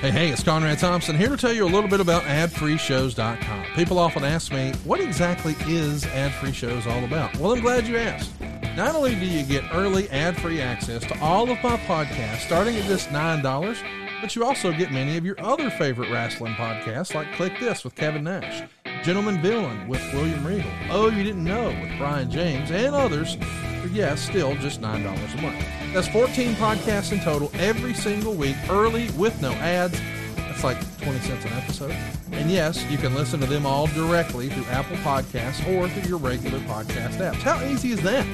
Hey, hey, it's Conrad Thompson here to tell you a little bit about adfreeshows.com. People often ask me, what exactly is Ad Shows all about? Well, I'm glad you asked. Not only do you get early ad free access to all of my podcasts starting at just $9, but you also get many of your other favorite wrestling podcasts like Click This with Kevin Nash, Gentleman Villain with William Regal, Oh You Didn't Know with Brian James, and others for, yes, still just $9 a month. That's 14 podcasts in total every single week, early with no ads. That's like 20 cents an episode. And yes, you can listen to them all directly through Apple Podcasts or through your regular podcast apps. How easy is that?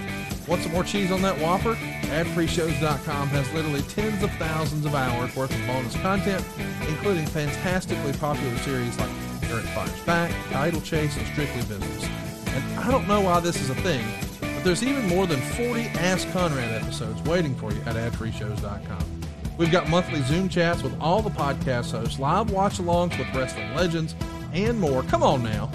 Want some more cheese on that Whopper? AdFreeShows.com has literally tens of thousands of hours worth of bonus content, including fantastically popular series like Eric Fires Back, Title Chase, and Strictly Business. And I don't know why this is a thing, there's even more than 40 Ask Conrad episodes waiting for you at adfreeshows.com. We've got monthly Zoom chats with all the podcast hosts, live watch alongs with wrestling legends, and more. Come on now.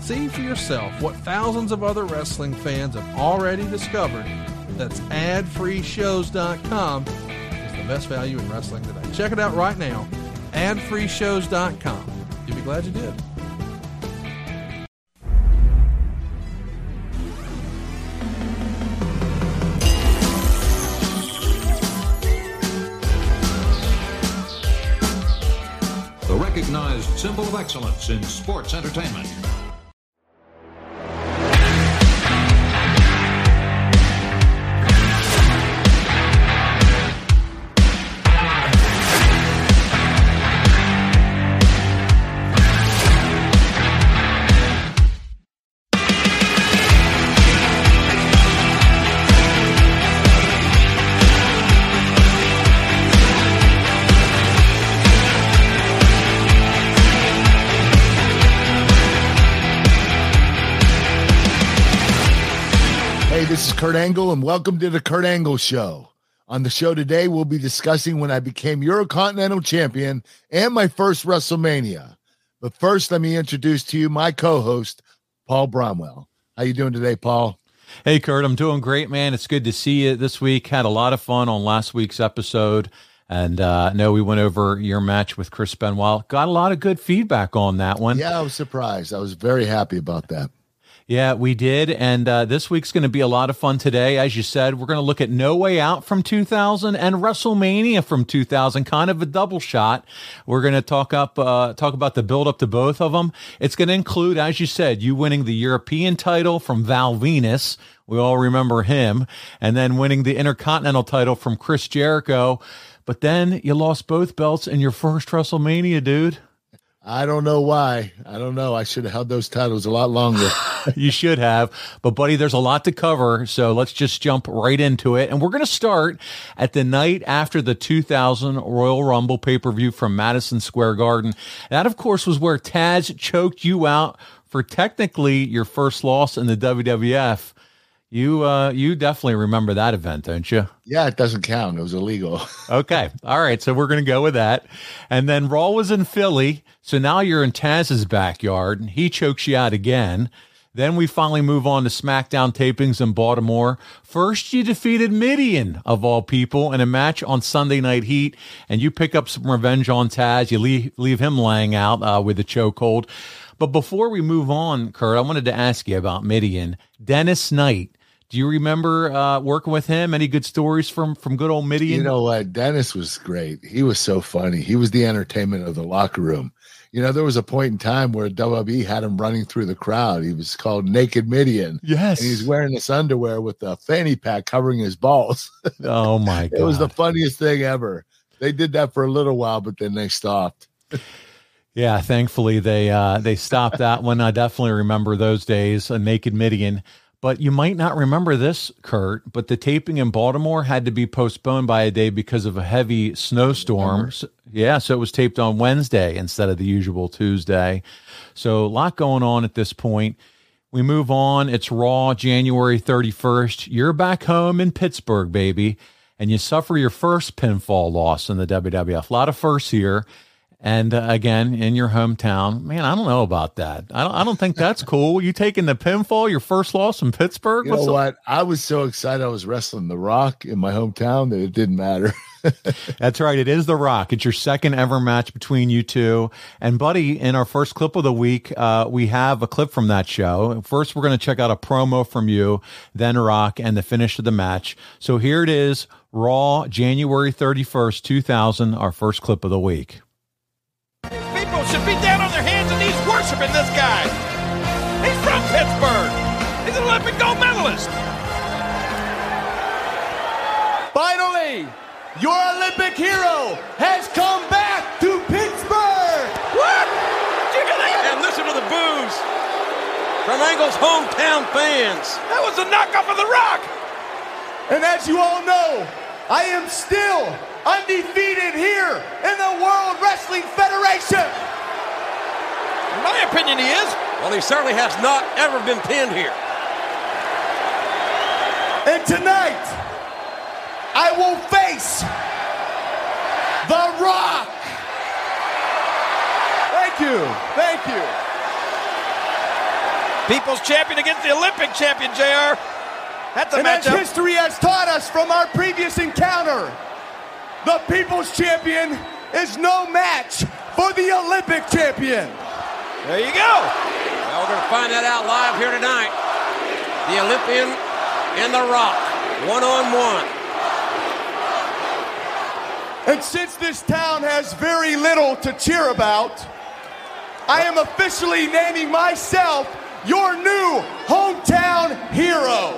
See for yourself what thousands of other wrestling fans have already discovered. That's adfreeshows.com is the best value in wrestling today. Check it out right now. Adfreeshows.com. You'll be glad you did. Symbol of excellence in sports entertainment. Kurt Angle, and welcome to the Kurt Angle Show. On the show today, we'll be discussing when I became Eurocontinental Champion and my first WrestleMania. But first, let me introduce to you my co-host, Paul Bromwell. How you doing today, Paul? Hey, Kurt. I'm doing great, man. It's good to see you this week. Had a lot of fun on last week's episode. And uh, I know we went over your match with Chris Benoit. Got a lot of good feedback on that one. Yeah, I was surprised. I was very happy about that. Yeah, we did. And uh, this week's going to be a lot of fun today. As you said, we're going to look at No Way Out from 2000 and WrestleMania from 2000, kind of a double shot. We're going to talk up, uh, talk about the build up to both of them. It's going to include, as you said, you winning the European title from Val Venis. We all remember him. And then winning the Intercontinental title from Chris Jericho. But then you lost both belts in your first WrestleMania, dude. I don't know why. I don't know. I should have held those titles a lot longer. you should have. But, buddy, there's a lot to cover. So let's just jump right into it. And we're going to start at the night after the 2000 Royal Rumble pay per view from Madison Square Garden. That, of course, was where Taz choked you out for technically your first loss in the WWF. You uh you definitely remember that event, don't you? Yeah, it doesn't count. It was illegal. okay. All right. So we're gonna go with that. And then Raw was in Philly. So now you're in Taz's backyard. And he chokes you out again. Then we finally move on to SmackDown tapings in Baltimore. First, you defeated Mideon, of all people, in a match on Sunday Night Heat, and you pick up some revenge on Taz. You leave, leave him laying out uh, with a chokehold. But before we move on, Kurt, I wanted to ask you about Mideon. Dennis Knight, do you remember uh, working with him? Any good stories from from good old Mideon? You know what? Dennis was great. He was so funny. He was the entertainment of the locker room. You know, there was a point in time where WWE had him running through the crowd. He was called Naked Mideon. Yes. And he's wearing this underwear with a fanny pack covering his balls. Oh my god. it was the funniest thing ever. They did that for a little while, but then they stopped. yeah, thankfully they uh they stopped that one. I definitely remember those days, a naked Mideon. But you might not remember this, Kurt, but the taping in Baltimore had to be postponed by a day because of a heavy snowstorm. So, yeah, so it was taped on Wednesday instead of the usual Tuesday. So a lot going on at this point. We move on. It's Raw, January 31st. You're back home in Pittsburgh, baby, and you suffer your first pinfall loss in the WWF. A lot of firsts here. And uh, again, in your hometown, man, I don't know about that. I don't, I don't think that's cool. You taking the pinfall, your first loss in Pittsburgh? You What's know what? I was so excited. I was wrestling The Rock in my hometown that it didn't matter. That's right. It is The Rock. It's your second ever match between you two. And, buddy, in our first clip of the week, uh, we have a clip from that show. First, we're going to check out a promo from you, then Rock, and the finish of the match. So here it is Raw, January 31st, 2000, our first clip of the week. People should be down on their hands and knees worshiping this guy. He's from Pittsburgh. He's an Olympic gold medalist. Finally, your Olympic hero has come back to Pittsburgh. What? And listen to the boos from Angle's hometown fans. That was a knockoff of The Rock. And as you all know, I am still undefeated here in the World Wrestling Federation. In my opinion, he is. Well, he certainly has not ever been pinned here. And tonight, I will face The Rock. Thank you. Thank you. People's champion against the Olympic champion, JR. That's a and as history has taught us from our previous encounter, the People's Champion is no match for the Olympic Champion. There you go. Well, we're going to find that out live here tonight. The Olympian and The Rock, one on one. And since this town has very little to cheer about, I am officially naming myself your new hometown hero.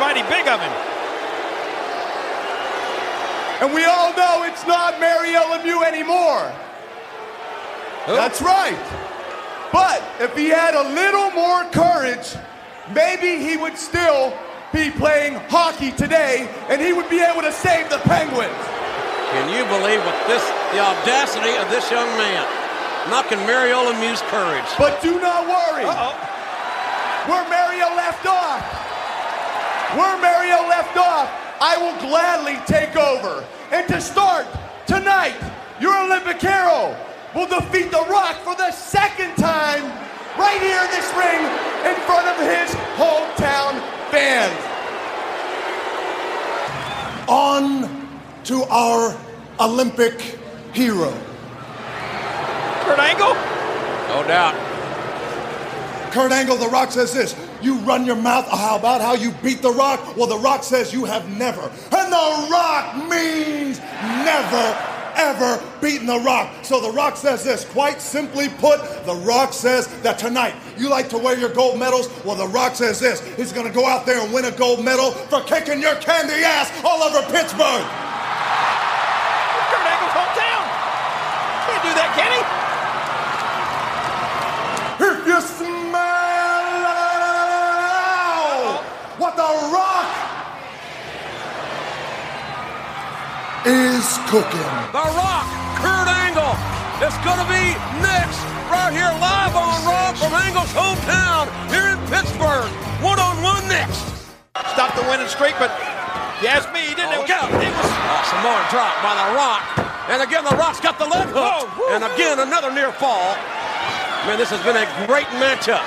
Mighty big of him. And we all know it's not Mario Lemieux anymore. That's right. But if he had a little more courage, maybe he would still be playing hockey today and he would be able to save the Penguins. Can you believe what this, the audacity of this young man, knocking Mario Lemieux's courage? But do not worry. Uh-oh. Where Mario left off, where Mario left off, I will gladly take over. And to start tonight, your Olympic hero will defeat The Rock for the second time right here in this ring in front of his hometown fans. On to our Olympic hero. Kurt Angle? No doubt. Kurt Angle, The Rock says this. You run your mouth ah, how about how you beat The Rock? Well, The Rock says you have never. And The Rock means never, ever beaten The Rock. So The Rock says this. Quite simply put, The Rock says that tonight you like to wear your gold medals. Well, The Rock says this. He's going to go out there and win a gold medal for kicking your candy ass all over Pittsburgh. Is cooking. The Rock, Kurt Angle. It's going to be next, right here live on Raw from Angle's hometown here in Pittsburgh. One on one next. Stop the winning streak, but you ask me, he didn't. Oh, it was, it was oh, Samoan drop by The Rock. And again, The Rock's got the leg hook. and again, another near fall. Man, this has been a great matchup.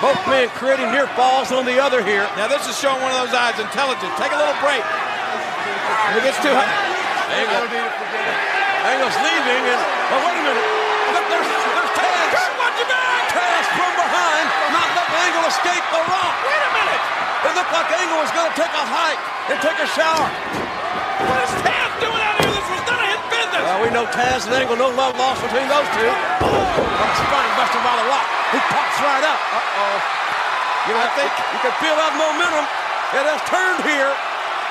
Both men creating near falls on the other here. Now, this is showing one of those eyes intelligence. Take a little break. It gets too high. Angle. Angle's leaving, and oh, wait a minute. Look, there's, there's Taz. Kurt, watch your back. Taz from behind, not letting Angle escape the rock. Wait a minute. It looked like Angle was going to take a hike and take a shower. What is Taz doing out here? This was none of his business. Well, we know Taz and Angle, no love lost between those two. Oh, spine buster by the rock. He pops right up. Uh-oh. You know, I think you can feel that momentum. It has turned here.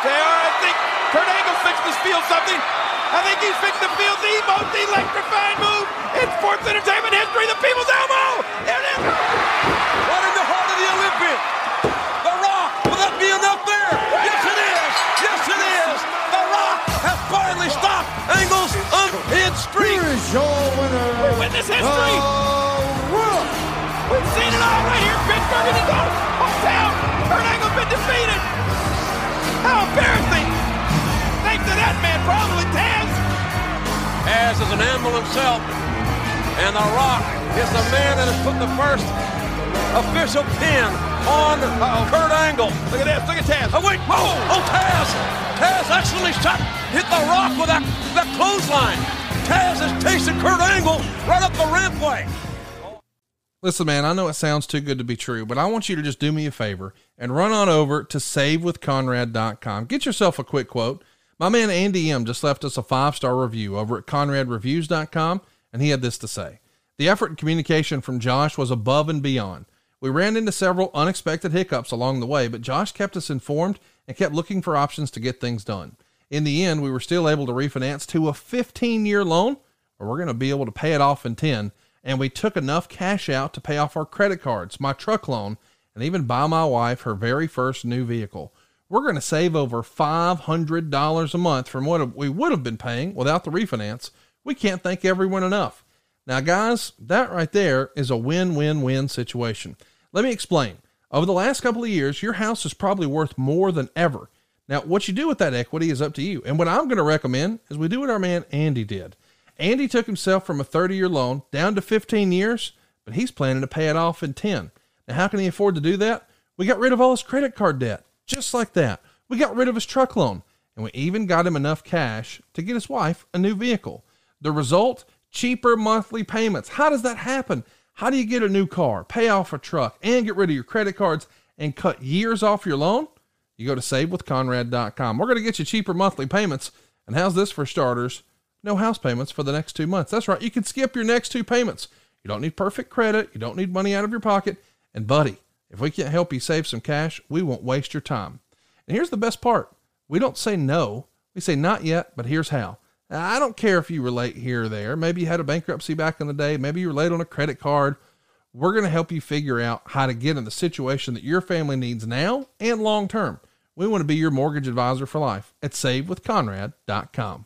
JR, I think Kurt Angle fixed to field something. I think he's fixed the field. the most electrifying move in sports entertainment history, the People's Elbow. It is. Right in the heart of the Olympic. The Rock. Will that be enough there? Yes, it is. Yes, it is. The Rock has finally stopped Angle's unpinned streak. Here is your winner. We witness history. We've seen it all right here Pittsburgh in his own hometown. Kurt Angle's been defeated. How embarrassing. Thanks to that man, probably Taz. Taz is an animal himself. And The Rock is the man that has put the first official pin on Kurt Angle. Look at this. Look at Taz. Oh, wait. Oh, oh, Taz. Taz actually shot, hit the rock with that, that clothesline. Taz is chasing Kurt Angle right up the rampway. Listen, man, I know it sounds too good to be true, but I want you to just do me a favor and run on over to savewithconrad.com. Get yourself a quick quote. My man Andy M just left us a five star review over at conradreviews.com, and he had this to say The effort and communication from Josh was above and beyond. We ran into several unexpected hiccups along the way, but Josh kept us informed and kept looking for options to get things done. In the end, we were still able to refinance to a 15 year loan, or we're going to be able to pay it off in 10 and we took enough cash out to pay off our credit cards, my truck loan, and even buy my wife her very first new vehicle. We're going to save over $500 a month from what we would have been paying without the refinance. We can't thank everyone enough. Now, guys, that right there is a win win win situation. Let me explain. Over the last couple of years, your house is probably worth more than ever. Now, what you do with that equity is up to you. And what I'm going to recommend is we do what our man Andy did. Andy took himself from a 30 year loan down to 15 years, but he's planning to pay it off in 10. Now, how can he afford to do that? We got rid of all his credit card debt, just like that. We got rid of his truck loan, and we even got him enough cash to get his wife a new vehicle. The result? Cheaper monthly payments. How does that happen? How do you get a new car, pay off a truck, and get rid of your credit cards and cut years off your loan? You go to savewithconrad.com. We're going to get you cheaper monthly payments. And how's this for starters? No house payments for the next two months. That's right. You can skip your next two payments. You don't need perfect credit. You don't need money out of your pocket. And, buddy, if we can't help you save some cash, we won't waste your time. And here's the best part we don't say no. We say not yet, but here's how. I don't care if you were late here or there. Maybe you had a bankruptcy back in the day. Maybe you were late on a credit card. We're going to help you figure out how to get in the situation that your family needs now and long term. We want to be your mortgage advisor for life at savewithconrad.com.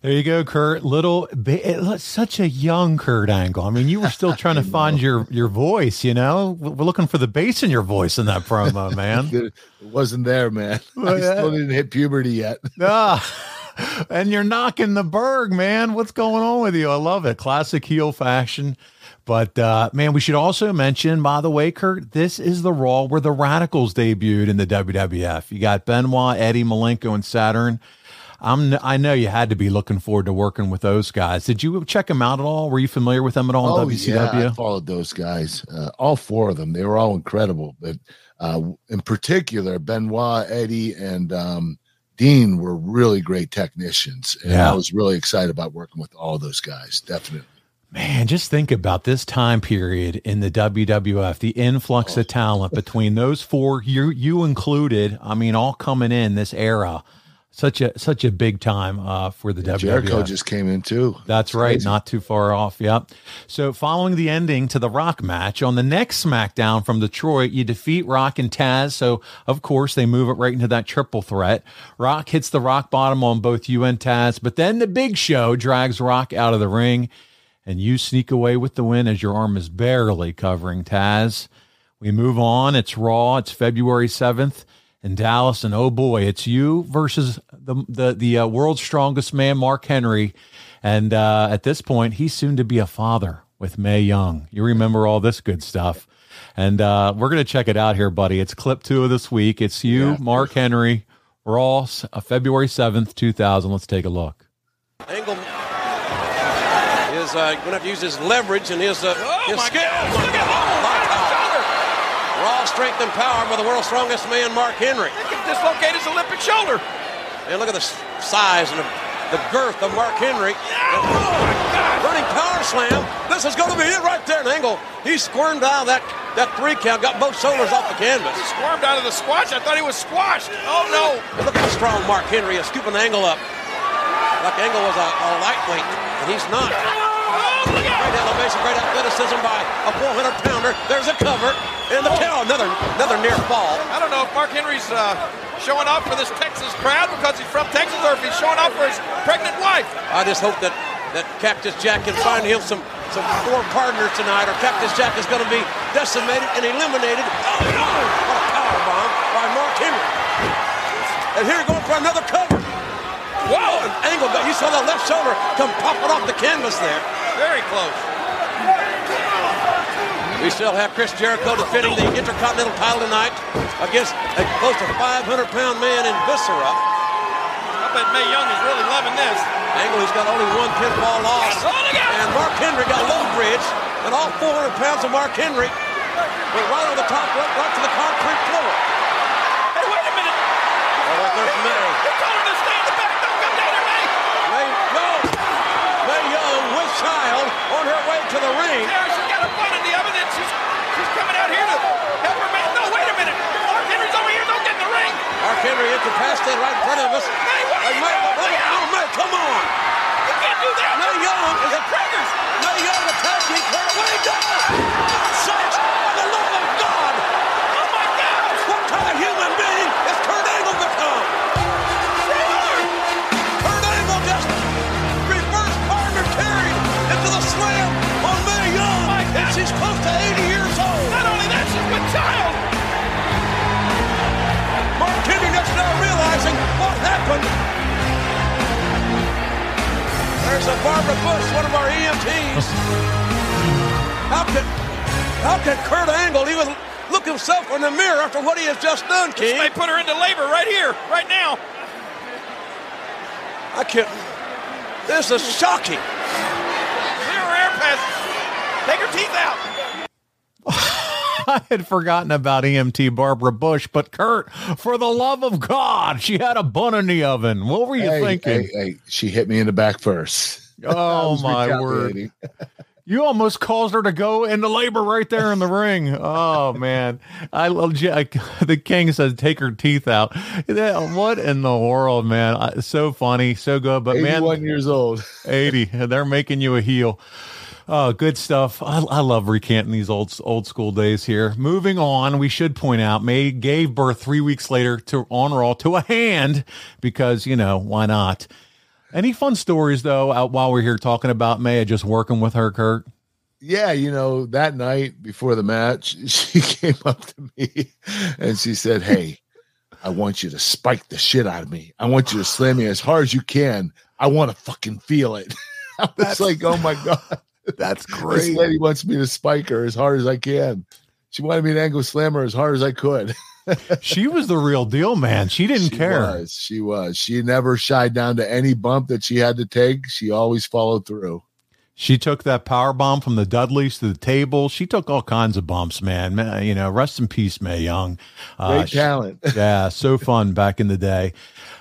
There you go, Kurt. Little, such a young Kurt Angle. I mean, you were still trying to find your your voice. You know, we're looking for the bass in your voice in that promo, man. it wasn't there, man. I still didn't hit puberty yet. ah, and you're knocking the Burgh, man. What's going on with you? I love it. Classic heel fashion. But uh, man, we should also mention, by the way, Kurt, this is the Raw where the Radicals debuted in the WWF. You got Benoit, Eddie Malenko, and Saturn. I'm I know you had to be looking forward to working with those guys. Did you check them out at all? Were you familiar with them at all oh, WCW? Yeah, I followed those guys. Uh, all four of them. They were all incredible. But uh, in particular, Benoit, Eddie, and um, Dean were really great technicians. And yeah. I was really excited about working with all those guys. Definitely. Man, just think about this time period in the WWF, the influx oh. of talent between those four, you you included. I mean, all coming in this era such a such a big time uh, for the yeah, WWF. Jericho just came in too. That's right, crazy. not too far off. Yep. So following the ending to the Rock match on the next SmackDown from Detroit, you defeat Rock and Taz. So of course they move it right into that triple threat. Rock hits the rock bottom on both you and Taz, but then the Big Show drags Rock out of the ring, and you sneak away with the win as your arm is barely covering Taz. We move on. It's Raw. It's February seventh in Dallas, and oh boy, it's you versus the the the uh, world's strongest man, Mark Henry, and uh, at this point, he's soon to be a father with Mae Young. You remember all this good stuff, and uh, we're gonna check it out here, buddy. It's clip two of this week. It's you, yeah. Mark Henry, Raw, uh, February seventh, two thousand. Let's take a look. Angle is uh, going to have to use his leverage and his uh, oh his my God! Look at Raw strength and power by the world's strongest man, Mark Henry. He can dislocate his Olympic shoulder. And look at the size and the, the girth of Mark Henry. Oh, Running power slam. This is going to be it right there. An angle. He squirmed out of that, that three count, got both shoulders off the canvas. He squirmed out of the squash. I thought he was squashed. Oh, no. And look how strong Mark Henry is, scooping the angle up. Like Angle was a, a lightweight, and he's not. Oh! Great elevation, great athleticism by a 400 pounder. There's a cover, and the count. Another, another near fall. I don't know if Mark Henry's uh, showing off for this Texas crowd because he's from Texas or if he's showing off for his pregnant wife. I just hope that, that Cactus Jack can find him some, some four partners tonight, or Cactus Jack is going to be decimated and eliminated. Oh, no! What a power bomb by Mark Henry. And here going for another cover. Whoa! An angle. You saw the left shoulder come popping off the canvas there. Very close. We still have Chris Jericho defending the Intercontinental title tonight against a close to 500-pound man in Viscera. I bet Mae Young is really loving this. Angle, who's got only one pinfall loss. And Mark Henry got low bridge, and all 400 pounds of Mark Henry went right on the top rope, right to the concrete floor. Hey, wait a minute. Oh, right there's Mae. He told him to stay in the back. Don't come down here, Mae. Mae, no. Mae Young with child on her way to the ring. Yeah, she's got a bun in the oven and she's, she's coming out here to help her man. No, wait a minute. Mark Henry's over here. Don't get in the ring. Mark Henry incapacitated right in front of us. Mae, what are you Mae, doing? Mae, oh, Mae, come on. You can't do that. Mae Young is a Preggers. Mae Young attacking her way down. There's a Barbara Bush, one of our EMTs. How could, how could Kurt Angle even look himself in the mirror after what he has just done, King? They put her into labor right here, right now. I can't. This is shocking. Zero air passes. Take her teeth out. I had forgotten about EMT Barbara Bush, but Kurt, for the love of God, she had a bun in the oven. What were you Hey, thinking? hey, hey, she hit me in the back first. Oh my word! You almost caused her to go into labor right there in the ring. Oh man, I love Jack. The king says, "Take her teeth out." What in the world, man? So funny, so good. But man, one years old. 80. They're making you a heel. Oh, good stuff. I, I love recanting these old old school days here. Moving on, we should point out Mae gave birth three weeks later to on Raw to a hand because you know why not. Any fun stories though? Out while we're here talking about Mae, just working with her, Kurt. Yeah, you know, that night before the match, she came up to me and she said, Hey, I want you to spike the shit out of me. I want you to slam me as hard as you can. I want to fucking feel it. I was like, Oh my God. That's great. This lady wants me to spike her as hard as I can. She wanted me to angle slam her as hard as I could. She was the real deal, man. She didn't She care. was. She was. She never shied down to any bump that she had to take. She always followed through. She took that power bomb from the Dudleys to the table. She took all kinds of bumps, man. Man, you know, rest in peace, Mae Young. Uh, Great she- talent. yeah, so fun back in the day.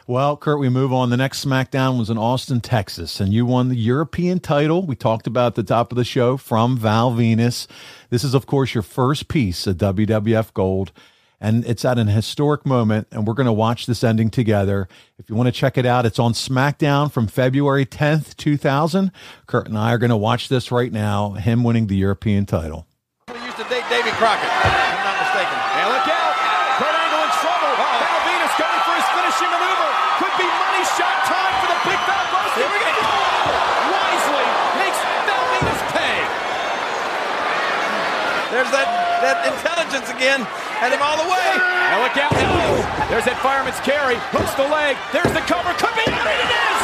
Well, Kurt, we move on. The next SmackDown was in Austin, Texas, and you won the European title. We talked about the top of the show from Val Venis. This is, of course, your first piece of WWF Gold, and it's at an historic moment, and we're going to watch this ending together. If you want to check it out, it's on SmackDown from February 10th, 2000. Kurt and I are going to watch this right now, him winning the European title. He used to date Davy Crockett, if I'm not mistaken. And look out! Kurt Angle in trouble. Val Venis going for his finishing maneuver. Could be money shot time for the Big Valbowski. Here we go. Wisely makes Val Venis pay. There's that, intelligence again. Had him all the way. Now look out. There's that fireman's carry. Hooks the leg. There's the cover. Could be on it. It is.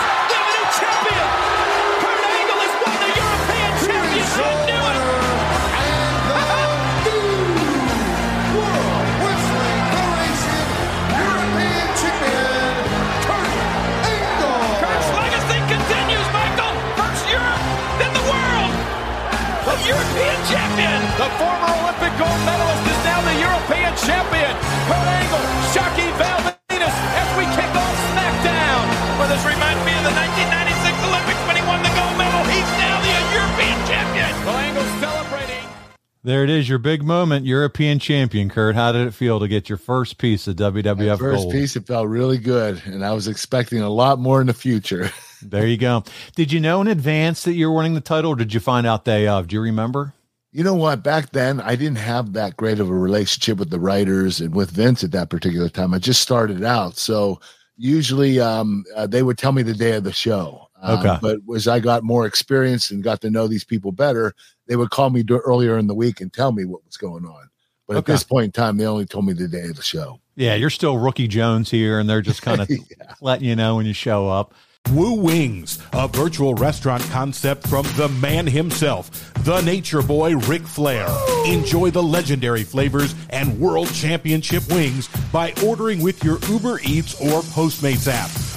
Champion. The former Olympic gold medalist is now the European champion. Kurt Angle, Shocky Valdez, as we kick off SmackDown. Well, this reminds me of the 1996 Olympics when he won the gold medal. He's now the European champion. Well, Angle's celebrating. There it is, your big moment, European champion, Kurt. How did it feel to get your first piece of WWF first gold? piece, it felt really good, and I was expecting a lot more in the future. There you go. Did you know in advance that you were winning the title, or did you find out day of? Do you remember? You know what? Back then, I didn't have that great of a relationship with the writers and with Vince at that particular time. I just started out, so usually um, uh, they would tell me the day of the show. Um, Okay. But as I got more experience and got to know these people better, they would call me earlier in the week and tell me what was going on. But Okay. at this point in time, they only told me the day of the show. Yeah, you're still rookie Jones here, and they're just kind of letting you know when you show up. Woo Wings, a virtual restaurant concept from the man himself, the nature boy Ric Flair. Enjoy the legendary flavors and world championship wings by ordering with your Uber Eats or Postmates app.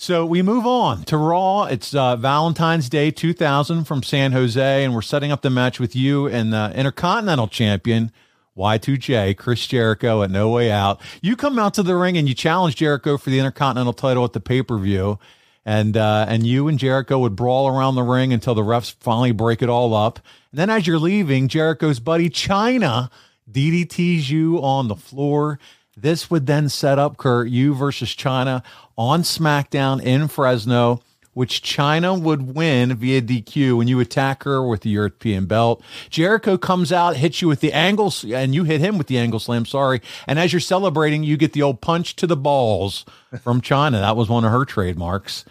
So we move on to Raw. It's uh, Valentine's Day 2000 from San Jose, and we're setting up the match with you and the Intercontinental Champion Y2J Chris Jericho at No Way Out. You come out to the ring and you challenge Jericho for the Intercontinental title at the pay per view, and uh, and you and Jericho would brawl around the ring until the refs finally break it all up. And then as you're leaving, Jericho's buddy Chyna DDTs you on the floor. This would then set up Kurt you versus Chyna on SmackDown in Fresno, which Chyna would win via DQ when you attack her with the European belt. Jericho comes out, hits you with the angle, and you hit him with the angle slam. Sorry. And as you're celebrating, you get the old punch to the balls from Chyna. That was one of her trademarks.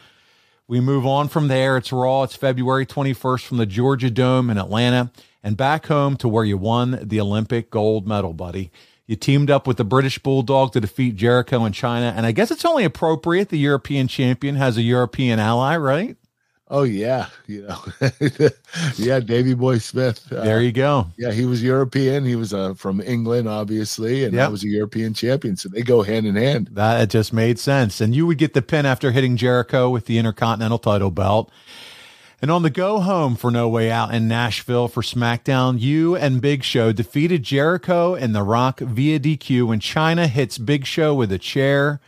We move on from there. It's Raw. It's February 21st from the Georgia Dome in Atlanta and back home to where you won the Olympic gold medal, buddy. You teamed up with the British Bulldog to defeat Jericho in Chyna. And I guess it's only appropriate the European champion has a European ally, right? Oh yeah, you know, yeah, Davy Boy Smith. Uh, There you go. Yeah, he was European. He was uh, from England, obviously, and Yep. I was a European champion. So they go hand in hand. That just made sense. And you would get the pin after hitting Jericho with the Intercontinental title belt. And on the go home for No Way Out in Nashville for SmackDown, you and Big Show defeated Jericho and The Rock via DQ when Chyna hits Big Show with a chair.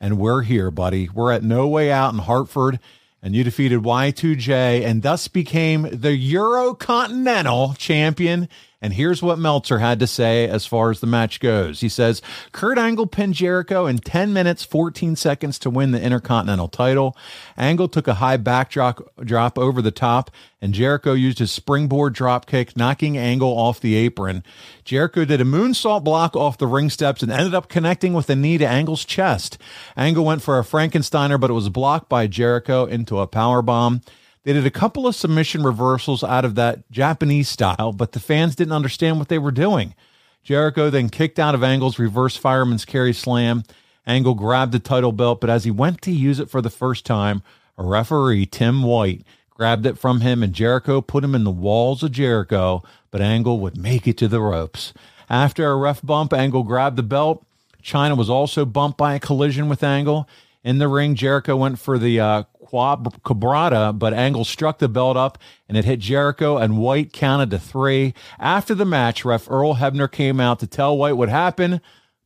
And we're here, buddy. We're at No Way Out in Hartford, and you defeated Y2J and thus became the Eurocontinental champion. And here's what Meltzer had to say as far as the match goes. He says Kurt Angle pinned Jericho in 10 minutes, 14 seconds to win the Intercontinental title. Angle took a high backdrop drop over the top, and Jericho used his springboard drop kick, knocking Angle off the apron. Jericho did a moonsault block off the ring steps and ended up connecting with a knee to Angle's chest. Angle went for a Frankensteiner, but it was blocked by Jericho into a power bomb. They did a couple of submission reversals out of that Japanese style, but the fans didn't understand what they were doing. Jericho then kicked out of Angle's reverse fireman's carry slam. Angle grabbed the title belt, but as he went to use it for the first time, a referee, Tim White, grabbed it from him and Jericho put him in the walls of Jericho, but Angle would make it to the ropes. After a ref bump, Angle grabbed the belt. Chyna was also bumped by a collision with Angle. In the ring, Jericho went for the uh, cabrata, but Angle struck the belt up and it hit Jericho, and White counted to three. After the match, ref Earl Hebner came out to tell White what happened,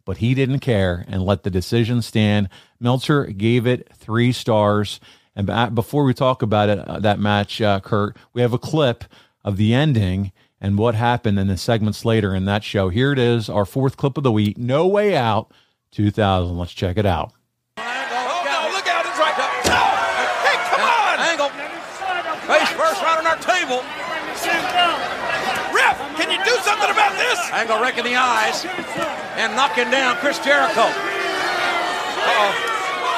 but he didn't care and let the decision stand. Meltzer gave it three stars. And before we talk about it, uh, that match, uh, Kurt, we have a clip of the ending and what happened in the segments later in that show. Here it is, our fourth clip of the week. No way out, 2000. Let's check it out. Oh, no, look out. It's right up. Hey, come on. Angle. Face first right on our table. Ref, can you do something about this? Angle raking the eyes and knocking down Chris Jericho. Uh-oh.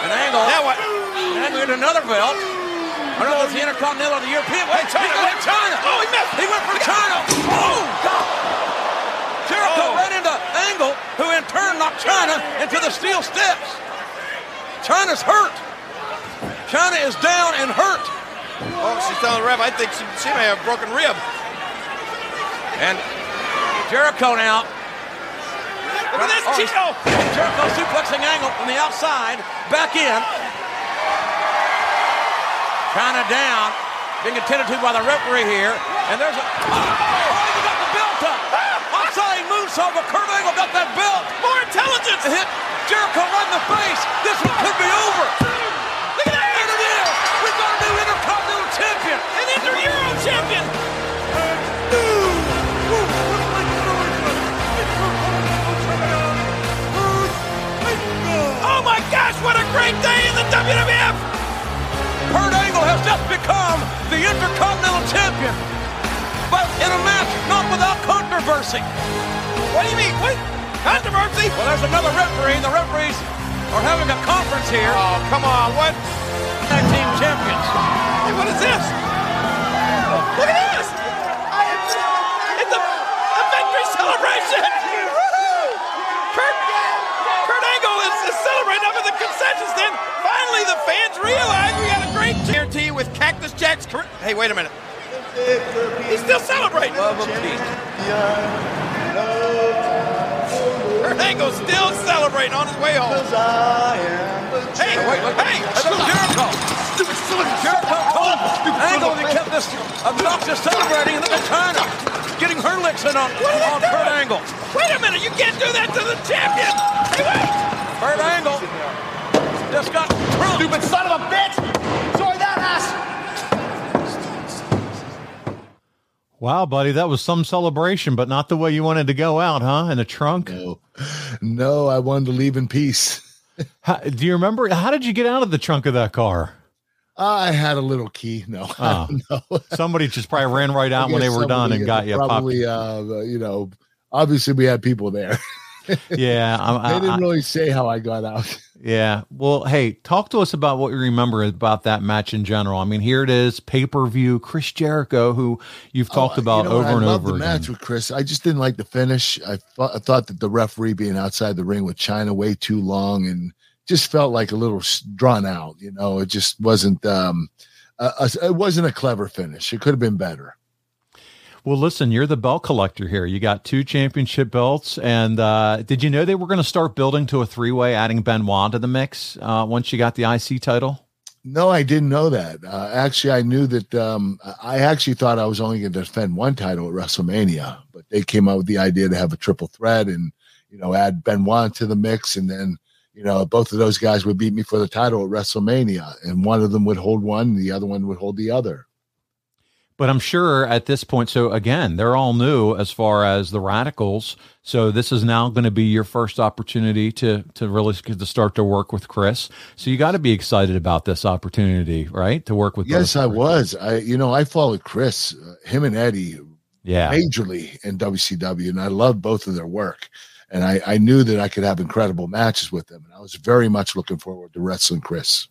And Angle. Now what? Angle into another belt. Another the Intercontinental the European. Wait, Chyna. He went Chyna. Oh, he missed. He went for Chyna. Oh, God. Jericho oh. ran into Angle, who in turn knocked Chyna into the steel steps. Chyna's hurt. Chyna is down and hurt. Oh, she's telling the ref, I think she, she may have a broken rib. And Jericho now. Look at this, Oh, Jericho suplexing angle from the outside, back in. Kind of down, being attended to by the referee here. And there's a. Oh, oh he got the belt up. Outside moonsault, but Kurt Angle got that belt. More intelligence. It hit Jericho right in the face. This one could be over. Great day in the WWF! Kurt Angle has just become the Intercontinental Champion. But in a match not without controversy. What do you mean? What? Controversy? Well, there's another referee. The referees are having a conference here. Oh, come on. What? Tag team champions. Hey, what is this? Look at this! It's a, a victory celebration! Kurt, Kurt Angle is, is celebrating the concession stand. Finally, the fans realize we got a great guarantee with Cactus Jack's. Cor- hey, wait a minute. He's still celebrating. Kurt Angle's still celebrating on his way home. Hey, Wait, look. hey, Hey, look, Jericho. Jericho told Angle that kept this obnoxious celebrating, and look at Chyna getting her licks in on, What are they on Kurt? Angle. Wait a minute, you can't do that to the champion! Hey, wait! Kurt Angle just got trumped. Stupid son of a bitch! Sorry that ass! Wow, buddy, that was some celebration, but not the way you wanted to go out, huh? In a trunk. No, no, I wanted to leave in peace. How, do you remember? How did you get out of the trunk of that car? I had a little key. No, Oh. no. Somebody just probably ran right out when they were done and got you. Probably, Probably, uh, you know, obviously we had people there. yeah, I, they I, didn't I- really say how I got out. Yeah. Well, hey, talk to us about what you remember about that match in general. I mean, here it is, pay per view. Chris Jericho, who you've talked Oh, about you know over and I loved over the again. match with Chris. I just didn't like the finish. I, thought I thought that the referee being outside the ring with Chyna way too long and just felt like a little drawn out. You know, it just wasn't. um a, a- It wasn't a clever finish. It could have been better. Well, listen, you're the belt collector here. You got two championship belts, and uh, did you know they were going to start building to a three way, adding Benoit to the mix uh, once you got the IC title? No, I didn't know that. Uh, actually, I knew that. Um, I actually thought I was only going to defend one title at WrestleMania, but they came out with the idea to have a triple threat and you know add Benoit to the mix, and then you know both of those guys would beat me for the title at WrestleMania, and one of them would hold one, and the other one would hold the other. But I'm sure at this point, so again, they're all new as far as the radicals. So this is now going to be your first opportunity to to really get to start to work with Chris. So you got to be excited about this opportunity, right? To work with. Yes. I was. I you know I followed Chris, uh, him and Eddie, Yeah. majorly in WCW, and I loved both of their work. And I, I knew that I could have incredible matches with them, and I was very much looking forward to wrestling Chris.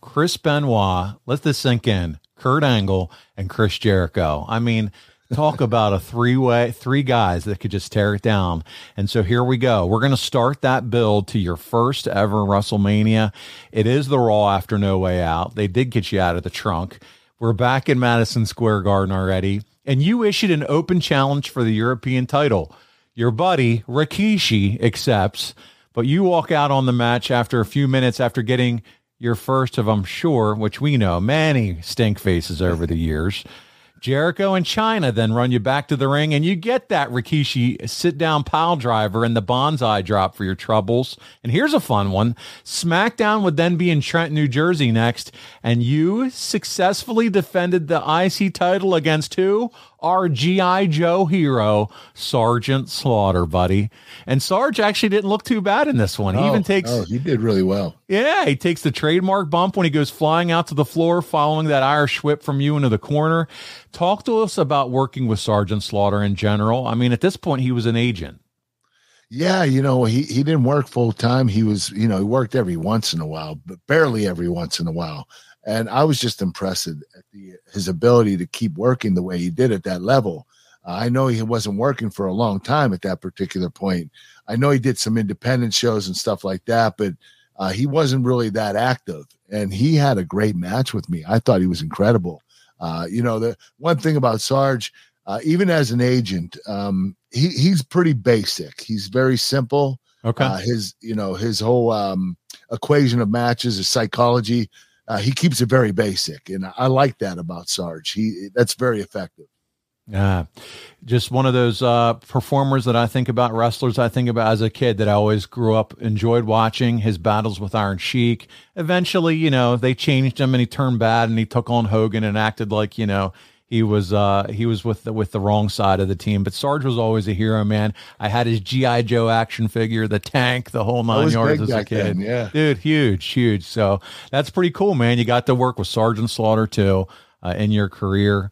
Chris Benoit, let this sink in. Kurt Angle and Chris Jericho. I mean, talk about a three way, three guys that could just tear it down. And so here we go. We're going to start that build to your first ever WrestleMania. It is the Raw after No Way Out. They did get you out of the trunk. We're back in Madison Square Garden already. And you issued an open challenge for the European title. Your buddy, Rikishi, accepts, but you walk out on the match after a few minutes after getting your first of, I'm sure, which we know, many stink faces over the years. Jericho and Chyna then run you back to the ring, and you get that Rikishi sit down pile driver and the banzai drop for your troubles. And here's a fun one SmackDown would then be in Trent, New Jersey next, and you successfully defended the IC title against who? Our G.I. Joe hero, Sergeant Slaughter, buddy. And Sarge actually didn't look too bad in this one. He even Oh, takes. Oh, he did really well. Yeah, he takes the trademark bump when he goes flying out to the floor following that Irish whip from you into the corner. Talk to us about working with Sergeant Slaughter in general. I mean, at this point, he was an agent. Yeah, you know, he he didn't work full time. He was, you know, he worked every once in a while, but barely every once in a while. And I was just impressed at the his ability to keep working the way he did at that level. Uh, I know he wasn't working for a long time at that particular point. I know he did some independent shows and stuff like that, but uh, he wasn't really that active. And he had a great match with me. I thought he was incredible. Uh, you know, the one thing about Sarge, uh, even as an agent, um, he he's pretty basic. He's very simple. Okay. Uh, his you know his whole um, equation of matches, his psychology. Uh, he keeps it very basic, and I like that about Sarge. He that's very effective. Yeah, just one of those uh, performers that I think about, wrestlers I think about as a kid that I always grew up, enjoyed watching his battles with Iron Sheik. Eventually, you know, they changed him and he turned bad and he took on Hogan and acted like, you know, he was uh, he was with the, with the wrong side of the team. But Sarge was always a hero, man. I had his GI Joe action figure, the tank, the whole nine yards as a kid. then, yeah. dude, huge, huge. So that's pretty cool, man. You got to work with Sergeant Slaughter too uh, in your career.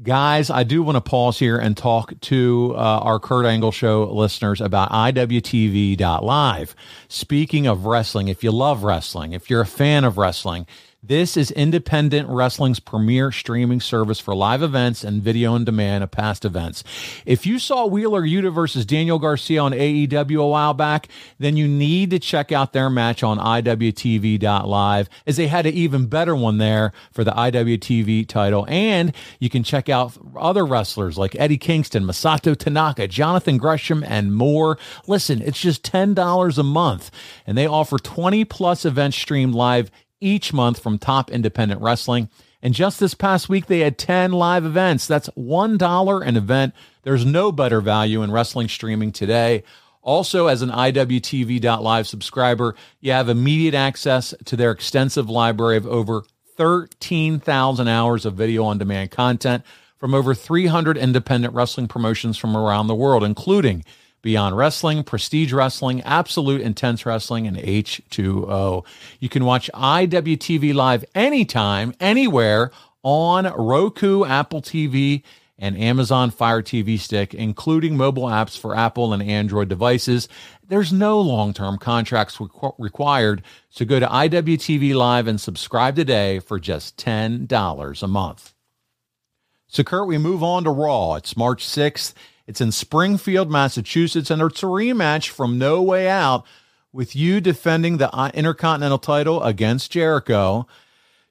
Guys, I do want to pause here and talk to uh, our Kurt Angle Show listeners about IWTV.live. Speaking of wrestling, if you love wrestling, if you're a fan of wrestling, this is independent wrestling's premier streaming service for live events and video on demand of past events. If you saw Wheeler Yuta versus Daniel Garcia on AEW a while back, then you need to check out their match on IWTV.live as they had an even better one there for the IWTV title. And you can check out other wrestlers like Eddie Kingston, Masato Tanaka, Jonathan Gresham, and more. Listen, it's just $10 a month, and they offer 20 plus events streamed live each month from top independent wrestling. And just this past week, they had 10 live events. That's $1 an event. There's no better value in wrestling streaming today. Also, as an IWTV.live subscriber, you have immediate access to their extensive library of over 13,000 hours of video on demand content from over 300 independent wrestling promotions from around the world, including Beyond Wrestling, Prestige Wrestling, Absolute Intense Wrestling, and H2O. You can watch IWTV live anytime, anywhere on Roku, Apple TV, and Amazon Fire TV Stick, including mobile apps for Apple and Android devices. There's no long term contracts requ- required, so go to IWTV Live and subscribe today for just $10 a month. So, Kurt, we move on to Raw. It's March 6th. It's in Springfield, Massachusetts, and it's a rematch from No Way Out with you defending the Intercontinental title against Jericho.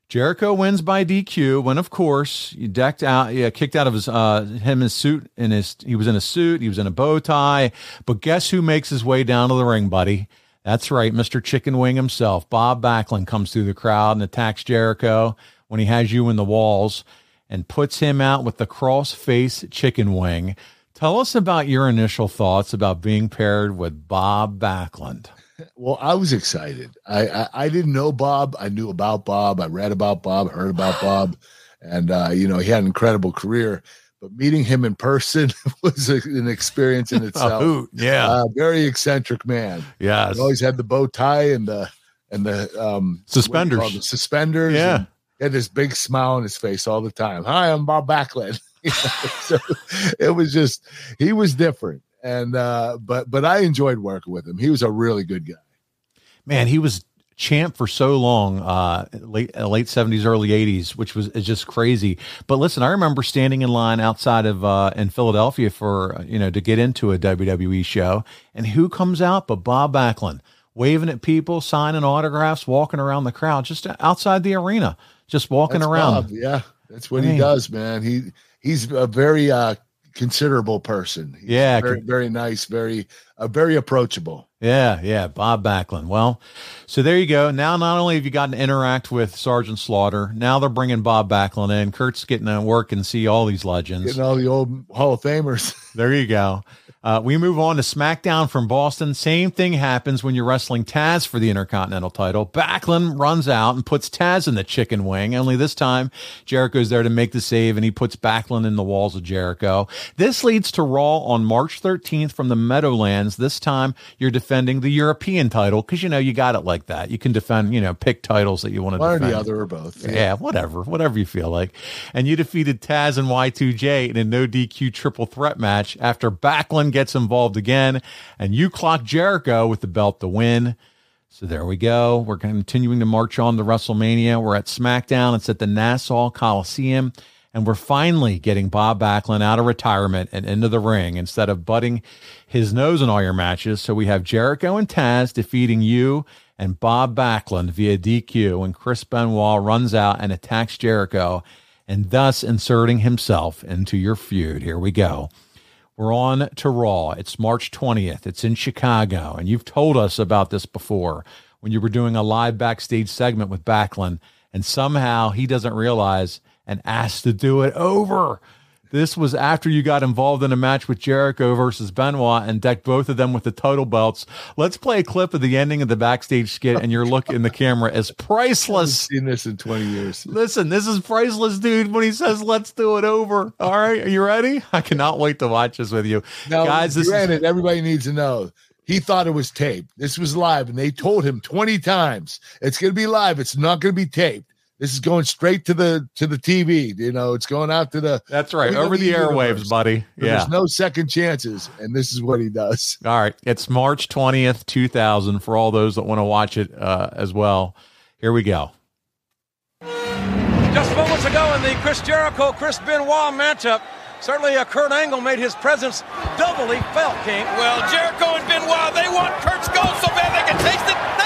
Jericho wins by DQ when, of course, you decked out, yeah, kicked out of his uh, him his suit in his. He was in a suit, he was in a bow tie. But guess who makes his way down to the ring, buddy? That's right, Mr. Chicken Wing himself. Bob Backlund comes through the crowd and attacks Jericho when he has you in the walls and puts him out with the cross face chicken wing. Tell us about your initial thoughts about being paired with Bob Backlund. Well, I was excited. I, I, I didn't know Bob. I knew about Bob. I read about Bob, heard about Bob, and uh, you know he had an incredible career. But meeting him in person was a, an experience in itself. hoot, yeah. uh, very eccentric man. Yes. he always had the bow tie and the and the um what do you Suspenders. The suspenders. Yeah. he had this big smile on his face all the time. Hi, I'm Bob Backlund. So it was just he was different, and uh, but but I enjoyed working with him. He was a really good guy. Man, he was champ for so long, uh, late uh, late seventies, early eighties, which was just crazy. But listen, I remember standing in line outside of uh, in Philadelphia for uh, you know to get into a WWE show, and who comes out but Bob Backlund, waving at people, signing autographs, walking around the crowd, just outside the arena, just walking That's around. Bob, yeah, that's what I mean- he does, man. He he's a very uh considerable person. He's Yeah, very very nice, very uh, very approachable. Yeah, yeah, Bob Backlund. Well, so there you go. Now, not only have you gotten to interact with Sergeant Slaughter, now they're bringing Bob Backlund in. Kurt's getting to work and see all these legends. Getting all the old Hall of Famers. There you go. Uh, we move on to SmackDown from Boston. Same thing happens when you're wrestling Taz for the Intercontinental title. Backlund runs out and puts Taz in the chicken wing. Only this time, Jericho's there to make the save, and he puts Backlund in the walls of Jericho. This leads to Raw on March 13th from the Meadowlands. This time, you're defending the European title because you know you got it like that. You can defend, you know, pick titles that you want to One or defend. the other or both. Yeah, whatever, whatever you feel like. And you defeated Taz and Y2J in a no DQ triple threat match after Backlund gets involved again, and you clock Jericho with the belt to win. So there we go. We're continuing to march on to WrestleMania. We're at SmackDown. It's at the Nassau Coliseum. And we're finally getting Bob Backlund out of retirement and into the ring instead of butting his nose in all your matches. So we have Jericho and Taz defeating you and Bob Backlund via DQ when Chris Benoit runs out and attacks Jericho. and thus inserting himself into your feud. Here we go. We're on to Raw. It's March 20th. It's in Chicago. And you've told us about this before when you were doing a live backstage segment with Backlund. And somehow he doesn't realize and asks to do it over. This was after you got involved in a match with Jericho versus Benoit and decked both of them with the title belts. Let's play a clip of the ending of the backstage skit, and your look in the camera is priceless. seen this in 20 years. Listen, this is priceless, dude. When he says, "Let's do it over," all right, are you ready? I cannot wait to watch this with you, Now, guys. This is, granted, everybody needs to know he thought it was taped. This was live, and they told him 20 times it's going to be live. It's not going to be taped. This is going straight to the to the TV. You know, it's going out to the. that's right, over the WWE airwaves, buddy. Yeah. There's no second chances, and this is what he does. All right. It's March 20th, 2000 for all those that want to watch it uh, as well. Here we go. Just moments ago in the Chris Jericho Chris Benoit matchup, certainly uh, Kurt Angle made his presence doubly felt, King. Well, Jericho and Benoit, they want Kurt's gold so bad they can taste it.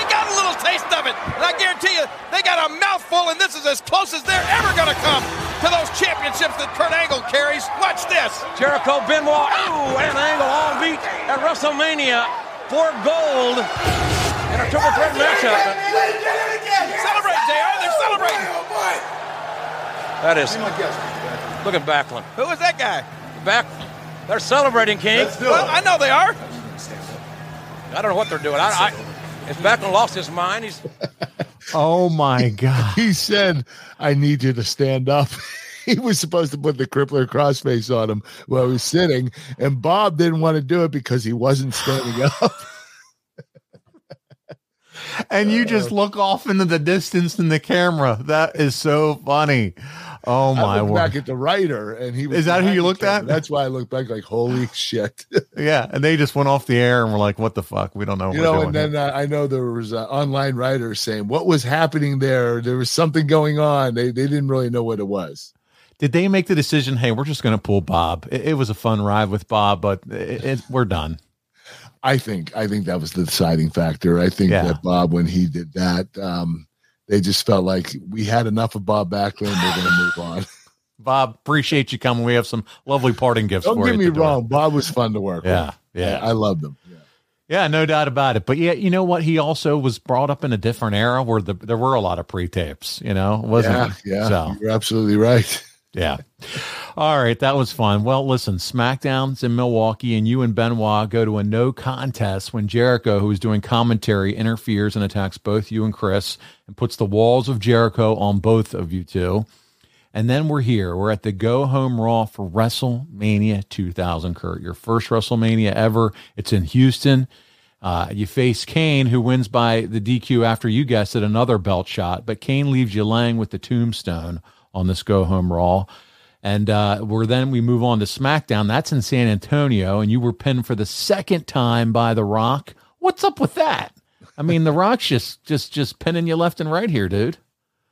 Taste of it. And I guarantee you, they got a mouthful, and this is as close as they're ever going to come to those championships that Kurt Angle carries. Watch this. Jericho Benoit, ooh, and Angle all beat at WrestleMania for gold in a triple threat matchup. Celebrate, JR. They're celebrating. That is. Look at Backlund. Who is that guy? Back. They're celebrating, King. Well, I know they are. I don't know what they're doing. I, I, if and lost his mind, he's Oh my God. He said, "I need you to stand up." he was supposed to put the crippler crossface on him while he was sitting, and Bob didn't want to do it because he wasn't standing up. And you just look off into the distance in the camera. That is so funny. Oh I my looked word. back at the writer, and he was Is that who you looked at? That's why I looked back like, "Holy shit!" Yeah, and they just went off the air and were like, "What the fuck? We don't know." What you know, and then uh, I know there was uh, online writers saying what was happening there. There was something going on. They they didn't really know what it was. Did they make the decision? Hey, we're just going to pull Bob. It, it was a fun ride with Bob, but it, it, we're done. I think I think that was the deciding factor. I think Yeah. that Bob, when he did that, um, they just felt like we had enough of Bob Backlund. We're going to move on. Bob, appreciate you coming. We have some lovely parting gifts Don't for get you. me door. wrong. Bob was fun to work Yeah, with. yeah. I, I loved him. Yeah, no doubt about it. But yeah, you know what? He also was brought up in a different era where the, there were a lot of pre-tapes. You know, wasn't yeah, yeah. So You're absolutely right. yeah. All right, that was fun. Well, listen, SmackDown's in Milwaukee, and you and Benoit go to a no contest when Jericho, who is doing commentary, interferes and attacks both you and Chris, and puts the walls of Jericho on both of you two. And then we're here. We're at the Go Home Raw for WrestleMania 2000, Kurt. Your first WrestleMania ever. It's in Houston. Uh, you face Kane, who wins by the DQ after you guessed it, another belt shot. But Kane leaves you laying with the tombstone on this Go Home Raw. And uh, we're then we move on to SmackDown. That's in San Antonio, and you were pinned for the second time by The Rock. What's up with that? I mean, The Rock's just just just pinning you left and right here, dude.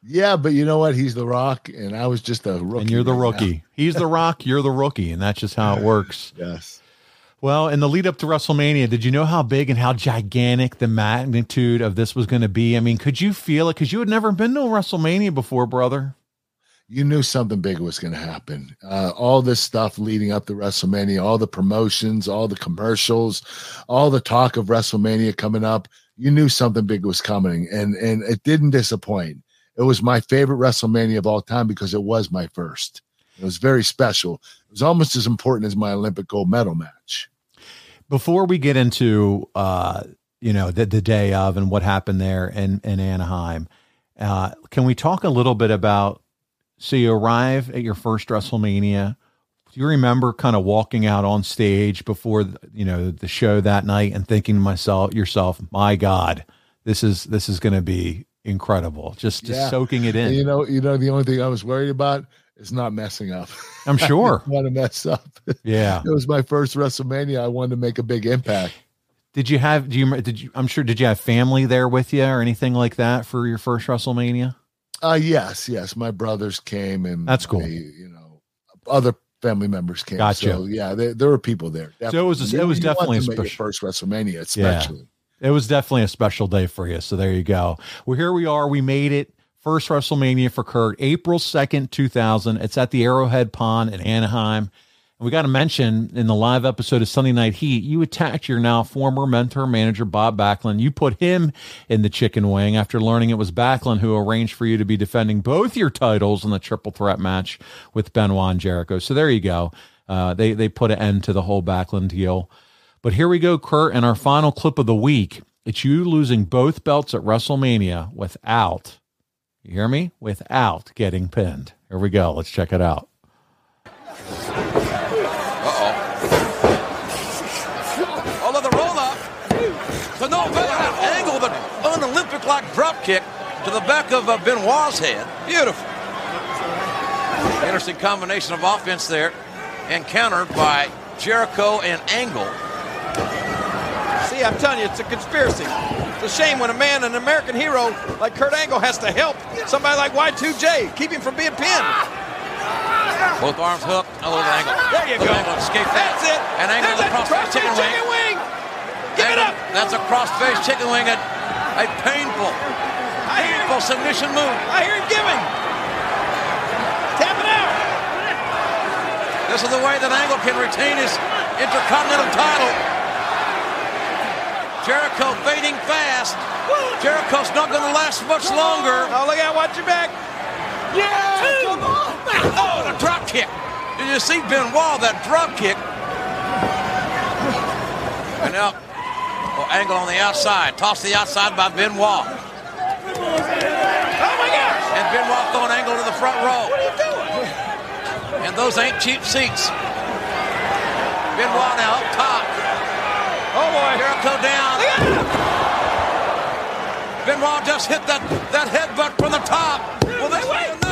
Yeah, but you know what? He's the Rock, and I was just a rookie. And you're the right now. rookie. He's the Rock. You're the rookie, and that's just how it works. Yes. Well, in the lead up to WrestleMania, did you know how big and how gigantic the magnitude of this was going to be? I mean, could you feel it? Because you had never been to a WrestleMania before, brother. You knew something big was going to happen. Uh, all this stuff leading up to WrestleMania, all the promotions, all the commercials, all the talk of WrestleMania coming up, you knew something big was coming, and and it didn't disappoint. It was my favorite WrestleMania of all time because it was my first. It was very special. It was almost as important as my Olympic gold medal match. Before we get into uh, you know the, the day of and what happened there in in Anaheim, uh, can we talk a little bit about? So you arrive at your first WrestleMania. Do you remember kind of walking out on stage before the, you know the show that night and thinking to myself, yourself, my God, this is this is going to be incredible. Just just Yeah. soaking it in. And you know, you know, the only thing I was worried about is not messing up. I'm sure. want to mess up. Yeah. It was my first WrestleMania. I wanted to make a big impact. Did you have? Do you? Did you? I'm sure. Did you have family there with you or anything like that for your first WrestleMania? Uh yes, yes. My brothers came and That's cool. they, you know, other family members came. Gotcha. So yeah, there, there were people there. So it was- Definitely. it was definitely a special- first WrestleMania, especially. It was definitely a special day for you. So there you go. Well, here we are. We made it. first WrestleMania for Kurt, April 2nd, 2000. It's at the Arrowhead Pond in Anaheim. And we got to mention in the live episode of Sunday Night Heat, you attacked your now former mentor manager, Bob Backlund. You put him in the chicken wing after learning it was Backlund who arranged for you to be defending both your titles in the triple threat match with Benoit and Jericho. So there you go. Uh, they, they put an end to the whole Backlund deal. But here we go, Kurt, and our final clip of the week. It's you losing both belts at WrestleMania without, you hear me? Without getting pinned. Here we go. Let's check it out. Like drop kick to the back of uh, Benoit's head. Beautiful. Interesting combination of offense there and countered by Jericho and Angle. See, I'm telling you, it's a conspiracy. It's a shame when a man, an American hero like Kurt Angle, has to help somebody like Y2J, keep him from being pinned. Both arms hooked. A little angle. There you go. Angle escaped that. That's it. And angle There's the that crossface chicken wing. chicken wing. Give it up. That's a crossface chicken wing. A painful, painful submission move. I hear him giving. Tap it out. This is the way that Angle can retain his Intercontinental title. Jericho fading fast. Jericho's not going to last much longer. Oh, look out. Watch your back. Yeah, come on. Oh, oh, the drop kick. Did you see Benoit, that drop kick? And now, oh, Angle on the outside. Toss to the outside by Benoit. Oh, my gosh. And Benoit throwing Angle to the front row. What are you doing? And those ain't cheap seats. Benoit now up top. Oh, boy. Jericho down. Benoit just hit that, that headbutt from the top. Will this be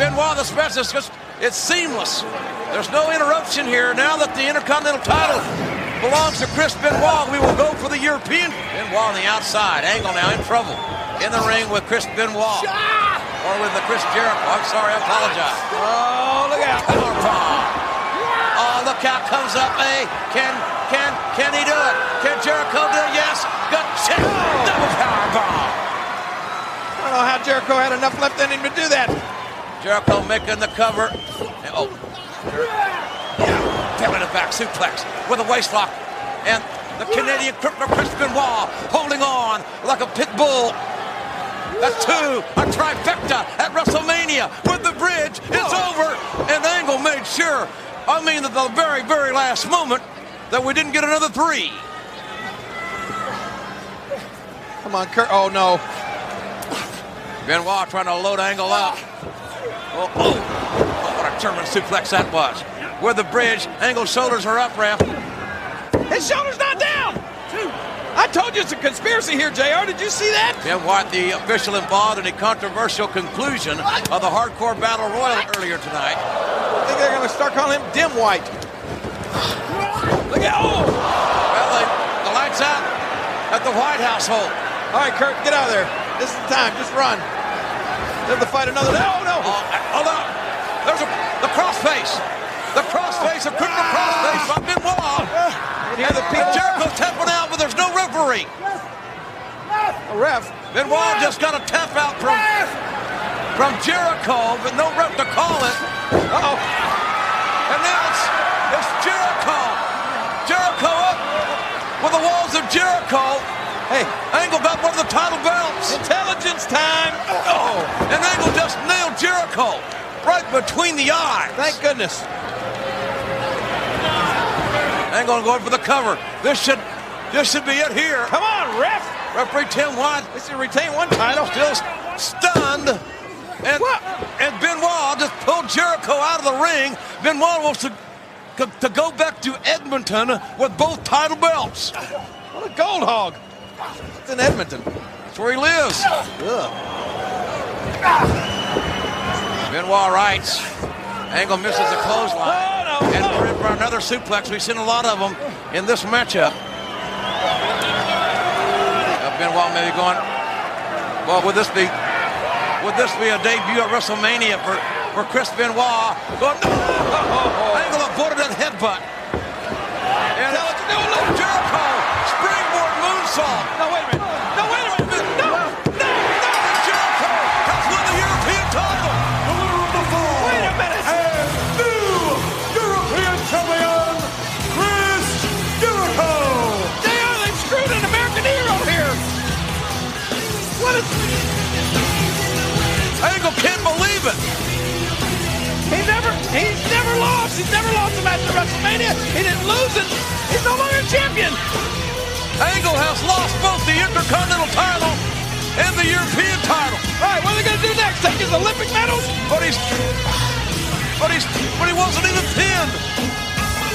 Benoit, the specialist, just, it's seamless. There's no interruption here. Now that the Intercontinental title belongs to Chris Benoit, we will go for the European. Benoit on the outside. Angle now in trouble. In the ring with Chris Benoit. Or with the Chris Jericho. I'm sorry, I apologize. Oh, look out. Oh, look out, comes up. Hey, can, can, can he do it? Can Jericho do it? Yes. Good check. Oh! Double power bomb. I don't know how Jericho had enough left in him to do that. Jericho making the cover. And- oh. Tailing it back, suplex with a waist lock. And the Canadian crippler Chris Benoit holding on like a pit bull. That's two, a trifecta at WrestleMania with the bridge. It's over. And Angle made sure, I mean, at the very, very last moment, that we didn't get another three. Come on, Kurt. Oh, no. Benoit trying to load Angle up. Oh, oh. Oh, what a German suplex that was. Where the bridge, Angle's shoulders are up, ref. His shoulder's not down. I told you it's a conspiracy here, JR. Did you see that? Benoit, the official involved in a controversial conclusion of the Hardcore Battle Royal earlier tonight. I think they're going to start calling him Dim White. Look at oh! Well, they, the lights out at the White household. All right, Kurt, get out of there. This is the time. Just run. They have to fight another. No, no. Oh, hold on. There's a, the crossface. The crossface, a crippler crossface by Benoit. You hear the people. Jericho's tapping out, but there's no referee. A ref. Benoit just got a tap out from from Jericho, but no ref to call it. Uh-oh. And now it's, it's Jericho. Jericho up with the walls of Jericho. Hey, Angle got one of the title belts. intelligence time. Oh, and Angle just nailed Jericho right between the eyes. Thank goodness. Angle going for the cover. This should this should be it here. Come on, ref. Referee Tim White This should retain one title. still stunned. And, What? and Benoit just pulled Jericho out of the ring. Benoit wants to, to go back to Edmonton with both title belts. What a gold hog. It's in Edmonton. That's where he lives. Ugh. Benoit writes. Angle misses a clothesline. Oh, no, And we're in for another suplex. We've seen a lot of them in this matchup. Benoit maybe going, well, would this be, would this be a debut at WrestleMania for, for Chris Benoit? Going, no! Oh, oh, oh. Angle avoided that headbutt. And now it's no, no, Jericho. Springboard moonsault. No, wait a minute. No, wait a minute. No, no, no. Jericho has won the European title. The winner of the fall. Wait a minute. And new European champion, Chris Jericho. They are. They screwed an American hero here. What is... Angle can't believe it. He never, he's never lost. He's never lost a match at WrestleMania. He didn't lose it. He's no longer a champion. Angle has lost both the Intercontinental title and the European title. All right, what are they going to do next? Take his Olympic medals? But he's, but he's, but he wasn't even pinned.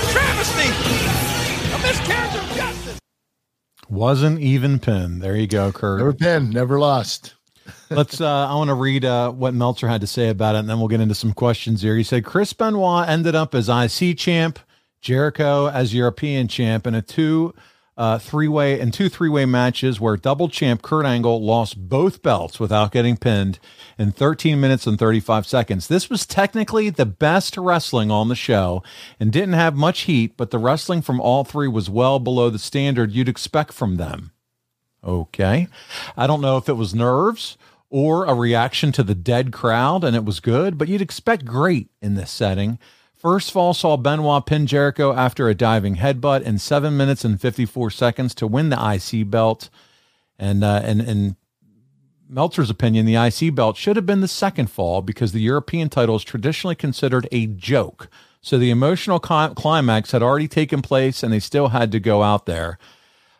Travesty. A miscarriage of justice. Wasn't even pinned. There you go, Kurt. Never pinned, never lost. Let's. Uh, I want to read uh, what Meltzer had to say about it, and then we'll get into some questions here. He said Chris Benoit ended up as IC champ, Jericho as European champ, in a two, uh, three way and two three way matches where double champ Kurt Angle lost both belts without getting pinned in 13 minutes and 35 seconds. This was technically the best wrestling on the show and didn't have much heat, but the wrestling from all three was well below the standard you'd expect from them. Okay. I don't know if it was nerves or a reaction to the dead crowd and it was good, but you'd expect great in this setting. First fall saw Benoit pin Jericho after a diving headbutt in 7 minutes and 54 seconds to win the IC belt. And uh, and in Meltzer's opinion, the IC belt should have been the second fall because the European title is traditionally considered a joke. So the emotional climax had already taken place and they still had to go out there.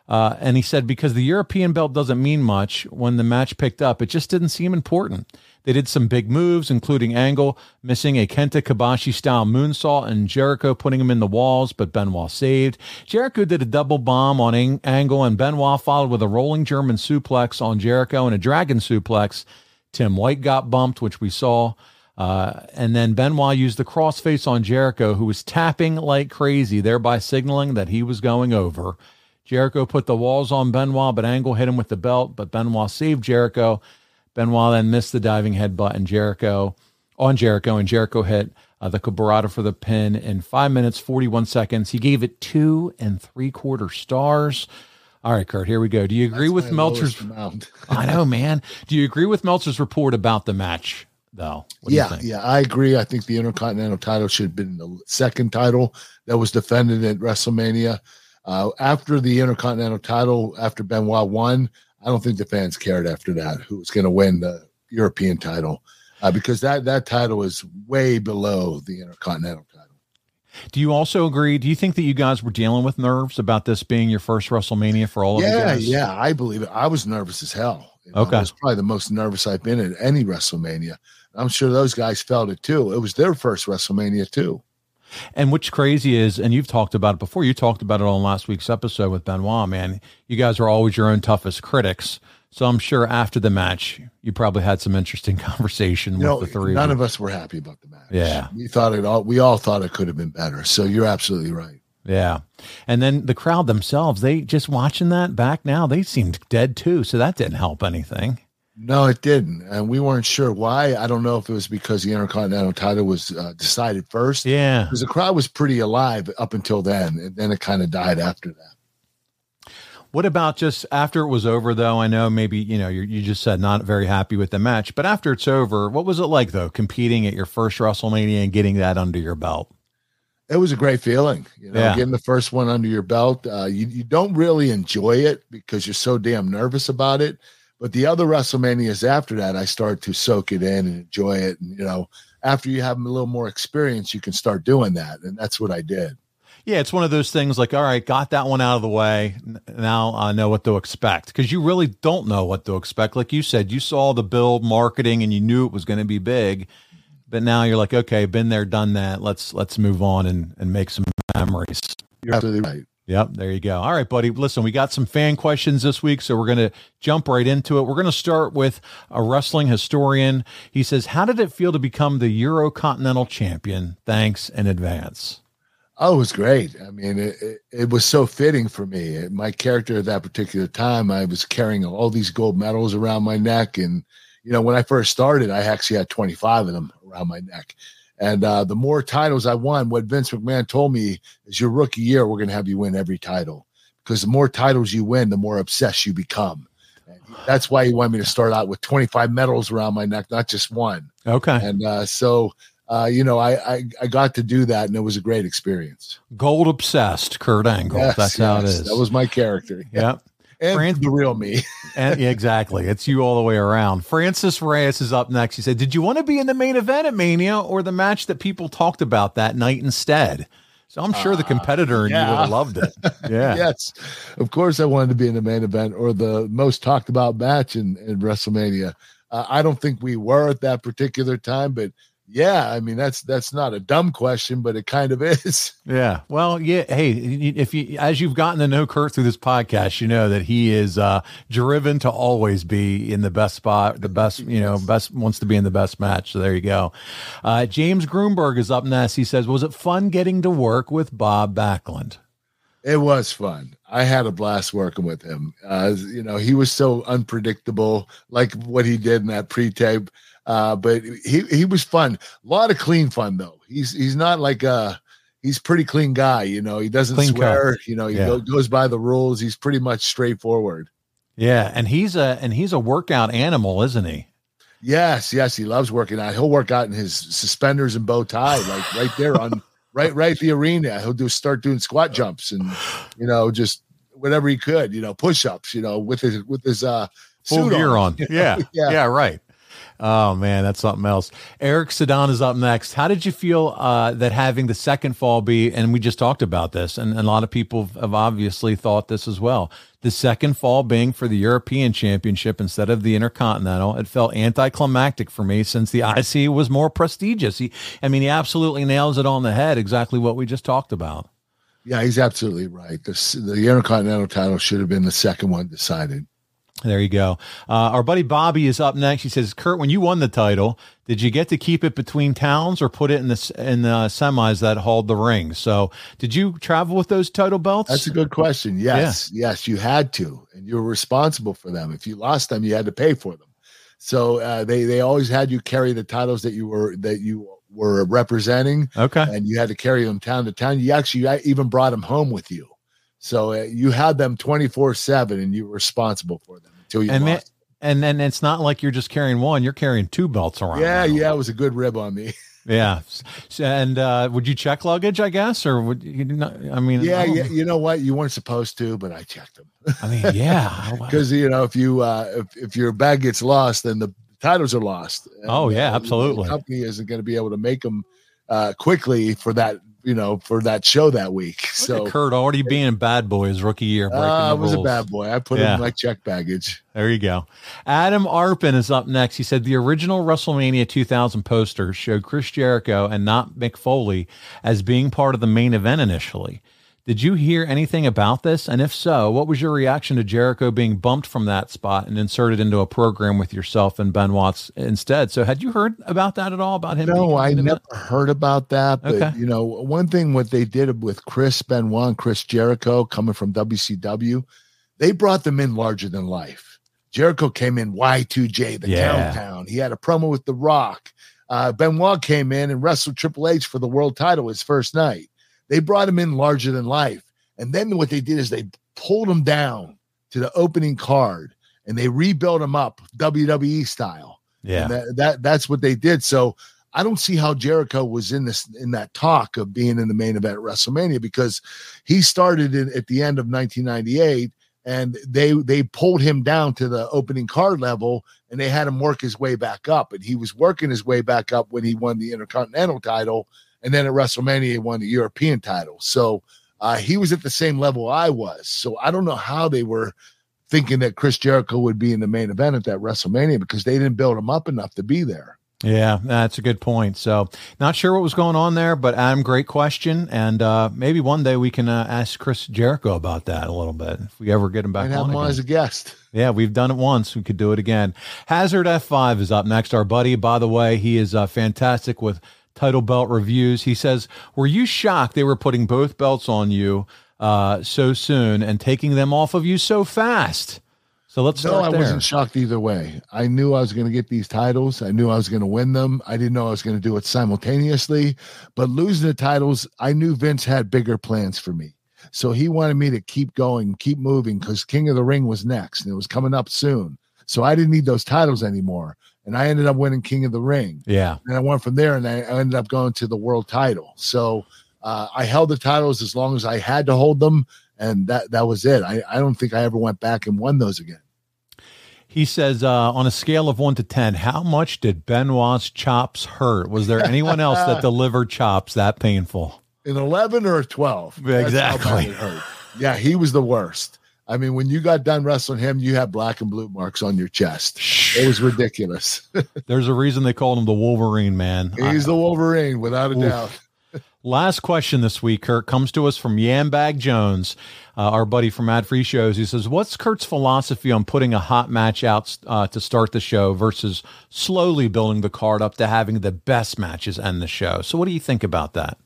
Uh, and he said because the European belt doesn't mean much when the match picked up, it just didn't seem important. They did some big moves, including Angle missing a Kenta Kobashi style moonsault and Jericho putting him in the walls, but Benoit saved. Jericho did a double bomb on Ang- Angle, and Benoit followed with a rolling German suplex on Jericho and a dragon suplex. Tim White got bumped, which we saw. Uh, and then Benoit used the crossface on Jericho, who was tapping like crazy, thereby signaling that he was going over. Jericho put the walls on Benoit, but Angle hit him with the belt, but Benoit saved Jericho. Benoit then missed the diving headbutt and Jericho on Jericho, and Jericho hit uh, the quebrada for the pin in five minutes, 41 seconds. He gave it two and three quarter stars. All right, Kurt, here we go. Do you agree That's with Meltzer's? I know, man. Do you agree with Meltzer's report about the match, though? What do you yeah, think? yeah, I agree. I think the Intercontinental title should have been the second title that was defended at WrestleMania. Uh, after the Intercontinental title, after Benoit won, I don't think the fans cared after that who was going to win the European title uh, because that that title is way below the Intercontinental title. Do you also agree? Do you think that you guys were dealing with nerves about this being your first WrestleMania for all of you Yeah, guys? yeah, I believe it. I was nervous as hell. You know, Okay. it was probably the most nervous I've been at any WrestleMania. I'm sure those guys felt it too. It was their first WrestleMania too. And what's crazy is, and you've talked about it before, you talked about it on last week's episode with Benoit, man. You guys are always your own toughest critics. So I'm sure after the match, you probably had some interesting conversation You with know, the three none of of us were happy about the match. Yeah. We thought it all. We all thought it could have been better. So you're absolutely right. Yeah. And then the crowd themselves, they just watching that back now, they seemed dead too. So that didn't help anything. No, it didn't, and we weren't sure why. I don't know if it was because the Intercontinental title was uh, decided first. Yeah. because the crowd was pretty alive up until then, and then it kind of died after that. What about just after it was over, though? I know maybe, you know, you you just said not very happy with the match, but after it's over, what was it like, though, competing at your first WrestleMania and getting that under your belt? It was a great feeling, you know, Yeah. getting the first one under your belt. Uh, you you don't really enjoy it because you're so damn nervous about it. But the other WrestleManias after that, I started to soak it in and enjoy it. And you know, after you have a little more experience, you can start doing that, and that's what I did. Yeah, it's one of those things like, all right, got that one out of the way. Now I know what to expect because you really don't know what to expect. Like you said, you saw the build marketing and you knew it was going to be big, but now you're like, okay, been there, done that. Let's let's move on and and make some memories. You're absolutely right. Yep, there you go. All right, buddy. Listen, we got some fan questions this week, so we're going to jump right into it. We're going to start with a wrestling historian. He says, "How did it feel to become the Euro Continental Champion? Thanks in advance." Oh, it was great. I mean, it, it, it was so fitting for me. My character at that particular time, I was carrying all these gold medals around my neck, and you know, when I first started, I actually had 25 of them around my neck. And uh, the more titles I won, what Vince McMahon told me is your rookie year, we're going to have you win every title because the more titles you win, the more obsessed you become. And that's why he wanted me to start out with 25 medals around my neck, not just one. Okay. And uh, so, uh, you know, I, I I got to do that, and it was a great experience. Gold obsessed, Kurt Angle. Yes, That's how it yes, is. That was my character. Yep. And the real me. and, yeah, exactly. It's you all the way around. Francis Reyes is up next. He said, Did you want to be in the main event at Mania or the match that people talked about that night instead? So I'm sure the competitor in you would have loved it. Yeah. yes, of course, I wanted to be in the main event or the most talked about match in, in WrestleMania. Uh, I don't think we were at that particular time, but yeah, I mean that's that's not a dumb question, but it kind of is. Yeah. Well, yeah. Hey, if you, as you've gotten to know Kurt through this podcast, you know that he is uh, driven to always be in the best spot, the best, you know, best wants to be in the best match. So there you go. Uh, James Grunberg is up next. He says, Was it fun getting to work with Bob Backlund? It was fun. I had a blast working with him. Uh, you know, he was so unpredictable, like what he did in that pre-tape. Uh, but he he was fun. A lot of clean fun though. He's he's not like a he's pretty clean guy. You know, he doesn't Clean cut. swear. You know, he Yeah. go, goes by the rules. He's pretty much straightforward. Yeah, and he's a and he's a workout animal, isn't he? Yes, yes, he loves working out. He'll work out in his suspenders and bow tie, like right there on right right the arena. He'll do start doing squat jumps and you know just whatever he could, you know, push ups, you know, with his with his uh Full gear on. you know? Yeah. yeah. right. Oh man, that's something else. Eric Sedan is up next. How did you feel uh, that having the second fall be, and we just talked about this, and, and a lot of people have obviously thought this as well. The second fall being for the European Championship instead of the Intercontinental, it felt anticlimactic for me since the IC was more prestigious. He, I mean, he absolutely nails it on the head. Exactly what we just talked about. Yeah, he's absolutely right. The the Intercontinental title should have been the second one decided. There you go. Uh, our buddy Bobby is up next. He says, "Kurt, when you won the title, did you get to keep it between towns or put it in the in the semis that hauled the ring? So, did you travel with those title belts? That's a good question. Yes, yes, you had to, and you were responsible for them. If you lost them, you had to pay for them. So uh, they they always had you carry the titles that you were that you were representing. Okay, and you had to carry them town to town. You actually even brought them home with you. So uh, you had them twenty four seven, and you were responsible for them until you and lost. then, and then it's not like you're just carrying one; you're carrying two belts around. yeah, yeah, it was a good rib on me. yeah. And uh, would you check luggage? I guess, or would you not? I mean, yeah, I yeah, you know what? You weren't supposed to, but I checked them. I mean, yeah. because you know if you uh if, if your bag gets lost then the titles are lost And, Oh, yeah, absolutely. the company isn't going to be able to make them uh quickly for that you know for that show that week so Look Kurt already being a bad boy his rookie year. breaking uh, I was a bad boy i put Yeah. in my check baggage There you go. Adam Arpin is up next. He said the original WrestleMania 2000 poster showed Chris Jericho and not Mick Foley as being part of the main event initially. Did you hear anything about this? And if so, what was your reaction to Jericho being bumped from that spot and inserted into a program with yourself and Benoit instead? So, had you heard about that at all? About him? no i never event? heard about that but Okay. you know one thing what they did with chris benoit and chris jericho coming from wcw they brought them in larger than life jericho came in y2j the Yeah. countdown he had a promo with the rock uh, benoit came in and wrestled triple h for the world title his first night they brought him in larger than life and then what they did is they pulled him down to the opening card and they rebuilt him up wwe style Yeah. and that, that that's what they did. So I don't see how Jericho was in this in that talk of being in the main event at WrestleMania because he started in, at the end of 1998 and they they pulled him down to the opening card level and they had him work his way back up and he was working his way back up when he won the Intercontinental title and then at WrestleMania he won the European title. So uh, he was at the same level I was. So I don't know how they were thinking that Chris Jericho would be in the main event at that WrestleMania because they didn't build him up enough to be there. Yeah, that's a good point. So, not sure what was going on there, but Adam, great question, and uh, maybe one day we can uh, ask Chris Jericho about that a little bit if we ever get him back Might have on. him on as a guest. Yeah, we've done it once. We could do it again. Hazard F5 is up next. Our buddy, by the way, he is uh, fantastic with title belt reviews. He says, Were you shocked they were putting both belts on you uh, so soon and taking them off of you so fast? So let's no, I there. wasn't shocked either way. I knew I was going to get these titles. I knew I was going to win them. I didn't know I was going to do it simultaneously. But losing the titles, I knew Vince had bigger plans for me. So he wanted me to keep going, keep moving because King of the Ring was next and it was coming up soon. So I didn't need those titles anymore. And I ended up winning King of the Ring. Yeah. And I went from there and I I ended up going to the world title. So uh, I held the titles as long as I had to hold them. And that, that was it. I, I don't think I ever went back and won those again. He says, uh, on a scale of one to 10, how much did Benoit's chops hurt? Was there anyone else that delivered chops that painful? An 11 or a 12. That's how bad Exactly. Yeah, he was the worst. I mean, when you got done wrestling him, you had black and blue marks on your chest. It was ridiculous. There's a reason they called him the Wolverine, man. He's the Wolverine, without a Oof. doubt. Last question this week, Kurt, comes to us from Yambag Jones, uh, our buddy from Ad Free Shows. He says, What's Kurt's philosophy on putting a hot match out uh, to start the show versus slowly building the card up to having the best matches end the show? So, what do you think about that?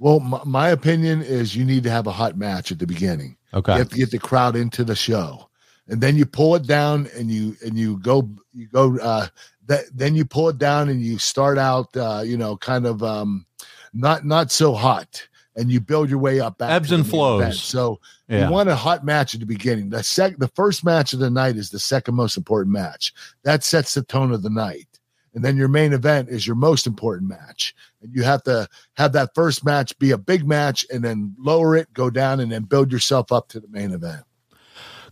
Well, my, my opinion is you need to have a hot match at the beginning. Okay. You have to get the crowd into the show. And then you pull it down and you and you go you go uh that then you pull it down and you start out uh you know kind of um not not so hot and you build your way up back Ebbs and flows. event. So Yeah. you want a hot match at the beginning. The sec the first match of the night is the second most important match. That sets the tone of the night. And then your main event is your most important match. And you have to have that first match be a big match and then lower it, go down, and then build yourself up to the main event.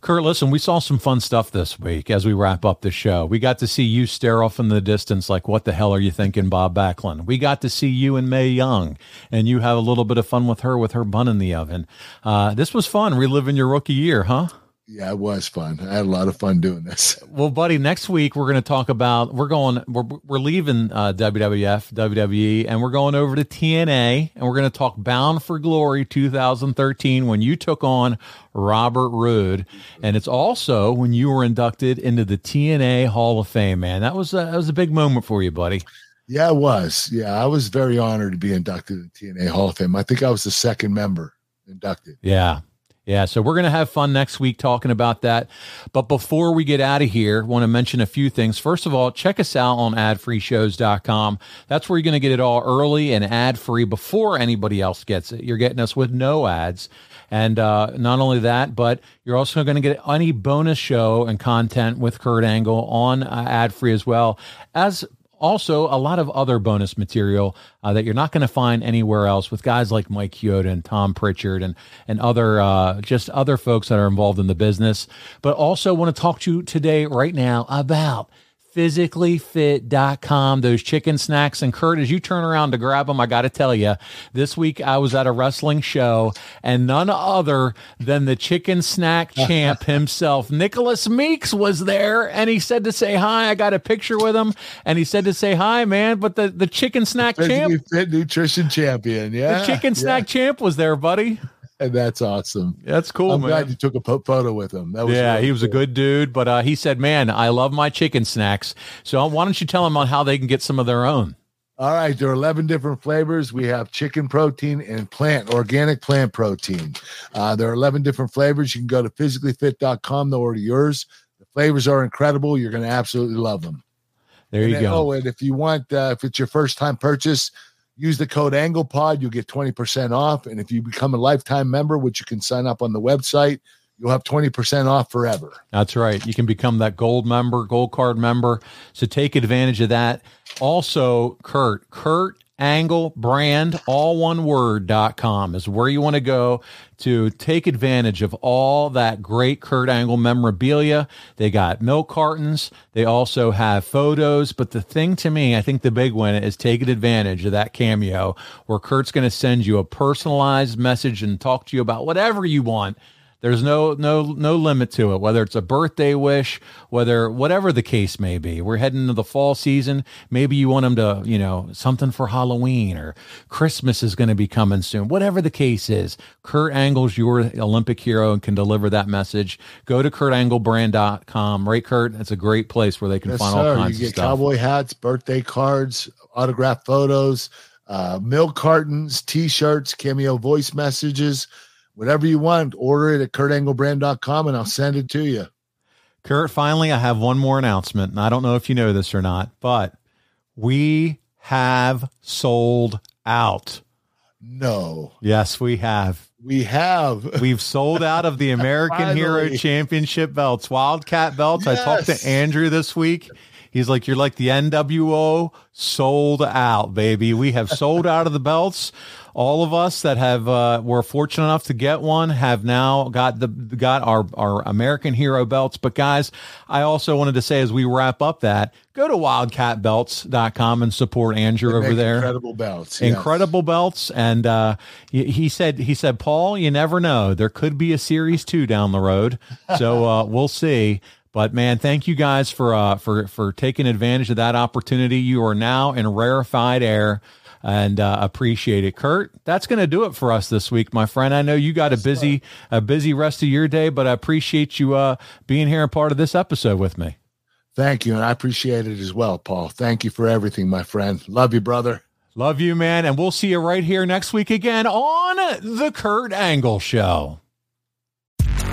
Kurt, listen, we saw some fun stuff this week as we wrap up the show. We got to see you stare off in the distance like, what the hell are you thinking, Bob Backlund? We got to see you and Mae Young, and you have a little bit of fun with her with her bun in the oven. Uh, this was fun, reliving your rookie year, huh? Yeah, it was fun. I had a lot of fun doing this. Well, buddy, next week we're going to talk about we're going we're we're leaving uh, WWF, WWE, and we're going over to TNA, and we're going to talk Bound for Glory 2013 when you took on Robert Roode, and it's also when you were inducted into the TNA Hall of Fame. Man, that was a, that was a big moment for you, buddy. Yeah, it was. Yeah, I was very honored to be inducted in TNA Hall of Fame. I think I was the second member inducted. Yeah. Yeah, so we're going to have fun next week talking about that. But before we get out of here, want to mention a few things. First of all, check us out on adfreeshows.com. That's where you're going to get it all early and ad free before anybody else gets it. You're getting us with no ads. And uh, not only that, but you're also going to get any bonus show and content with Kurt Angle on uh, ad free as well as also a lot of other bonus material uh, that you're not going to find anywhere else with guys like Mike Chioda and Tom Pritchard and and other uh, just other folks that are involved in the business. But also want to talk to you today right now about physicallyfit.com those chicken snacks. And kurt as you turn around to grab them i gotta tell you this week i was at a wrestling show and none other than the chicken snack champ himself nicholas meeks was there. And he said to say hi. I got a picture with him. And he said to say hi man. But the, the chicken snack champ Fit nutrition champion. Yeah. the chicken snack champ was there buddy And that's awesome. That's cool, I'm man. glad you took a photo with him. That was yeah, really he was a good dude, but uh, he said, "Man, I love my chicken snacks." So why don't you tell them on how they can get some of their own? All right, there are 11 different flavors. We have chicken protein and plant, organic plant protein. Uh, there are 11 different flavors. You can go to physicallyfit.com to order yours. The flavors are incredible. You're going to absolutely love them. There And you then- go. Oh, and if you want, uh, if it's your first time purchase, use the code AnglePod. You'll get 20% off. And if you become a lifetime member, which you can sign up on the website, you'll have 20% off forever. That's right. You can become that gold member, gold card member. So take advantage of that. Also, Kurt, Kurt Angle brand, all one word is where you want to go to take advantage of all that great Kurt Angle memorabilia. They got milk cartons. They also have photos. But the thing to me, I think the big one is taking advantage of that cameo where Kurt's going to send you a personalized message and talk to you about whatever you want. There's no no no limit to it. Whether it's a birthday wish, whether whatever the case may be. We're heading into the fall season. Maybe you want them to, you know, something for Halloween or Christmas is going to be coming soon. Whatever the case is, Kurt Angle's your Olympic hero and can deliver that message. Go to kurtanglebrand.com. Right, Kurt? It's a great place where they can Yes, find all sir. kinds You of get stuff. cowboy hats, birthday cards, autographed photos, uh, milk cartons, t-shirts, cameo voice messages, whatever you want. Order it at kurtanglebrand.com and I'll send it to you. Kurt, finally, I have one more announcement. And I don't know if you know this or not, but we have sold out. No. Yes, we have. We have. We've sold out of the American Hero Championship belts, Wildcat belts. I talked to Andrew this week. He's like, You're like the NWO sold out, baby. We have sold out of the belts. All of us that have uh, were fortunate enough to get one have now got the got our our American Hero belts. But guys, I also wanted to say as we wrap up that go to wildcatbelts.com and support Andrew over there Incredible belts. yes. incredible belts and uh he, he said he said paul you never know there could be a series two down the road so uh we'll see but man thank you guys for uh for for taking advantage of that opportunity you are now in rarefied air and uh, appreciate it kurt that's going to do it for us this week my friend i know you got a busy a busy rest of your day but i appreciate you uh being here and part of this episode with me Thank you. And I appreciate it as well, Paul. Thank you for everything, my friend. Love you, brother. Love you, man. And we'll see you right here next week again on The Kurt Angle Show.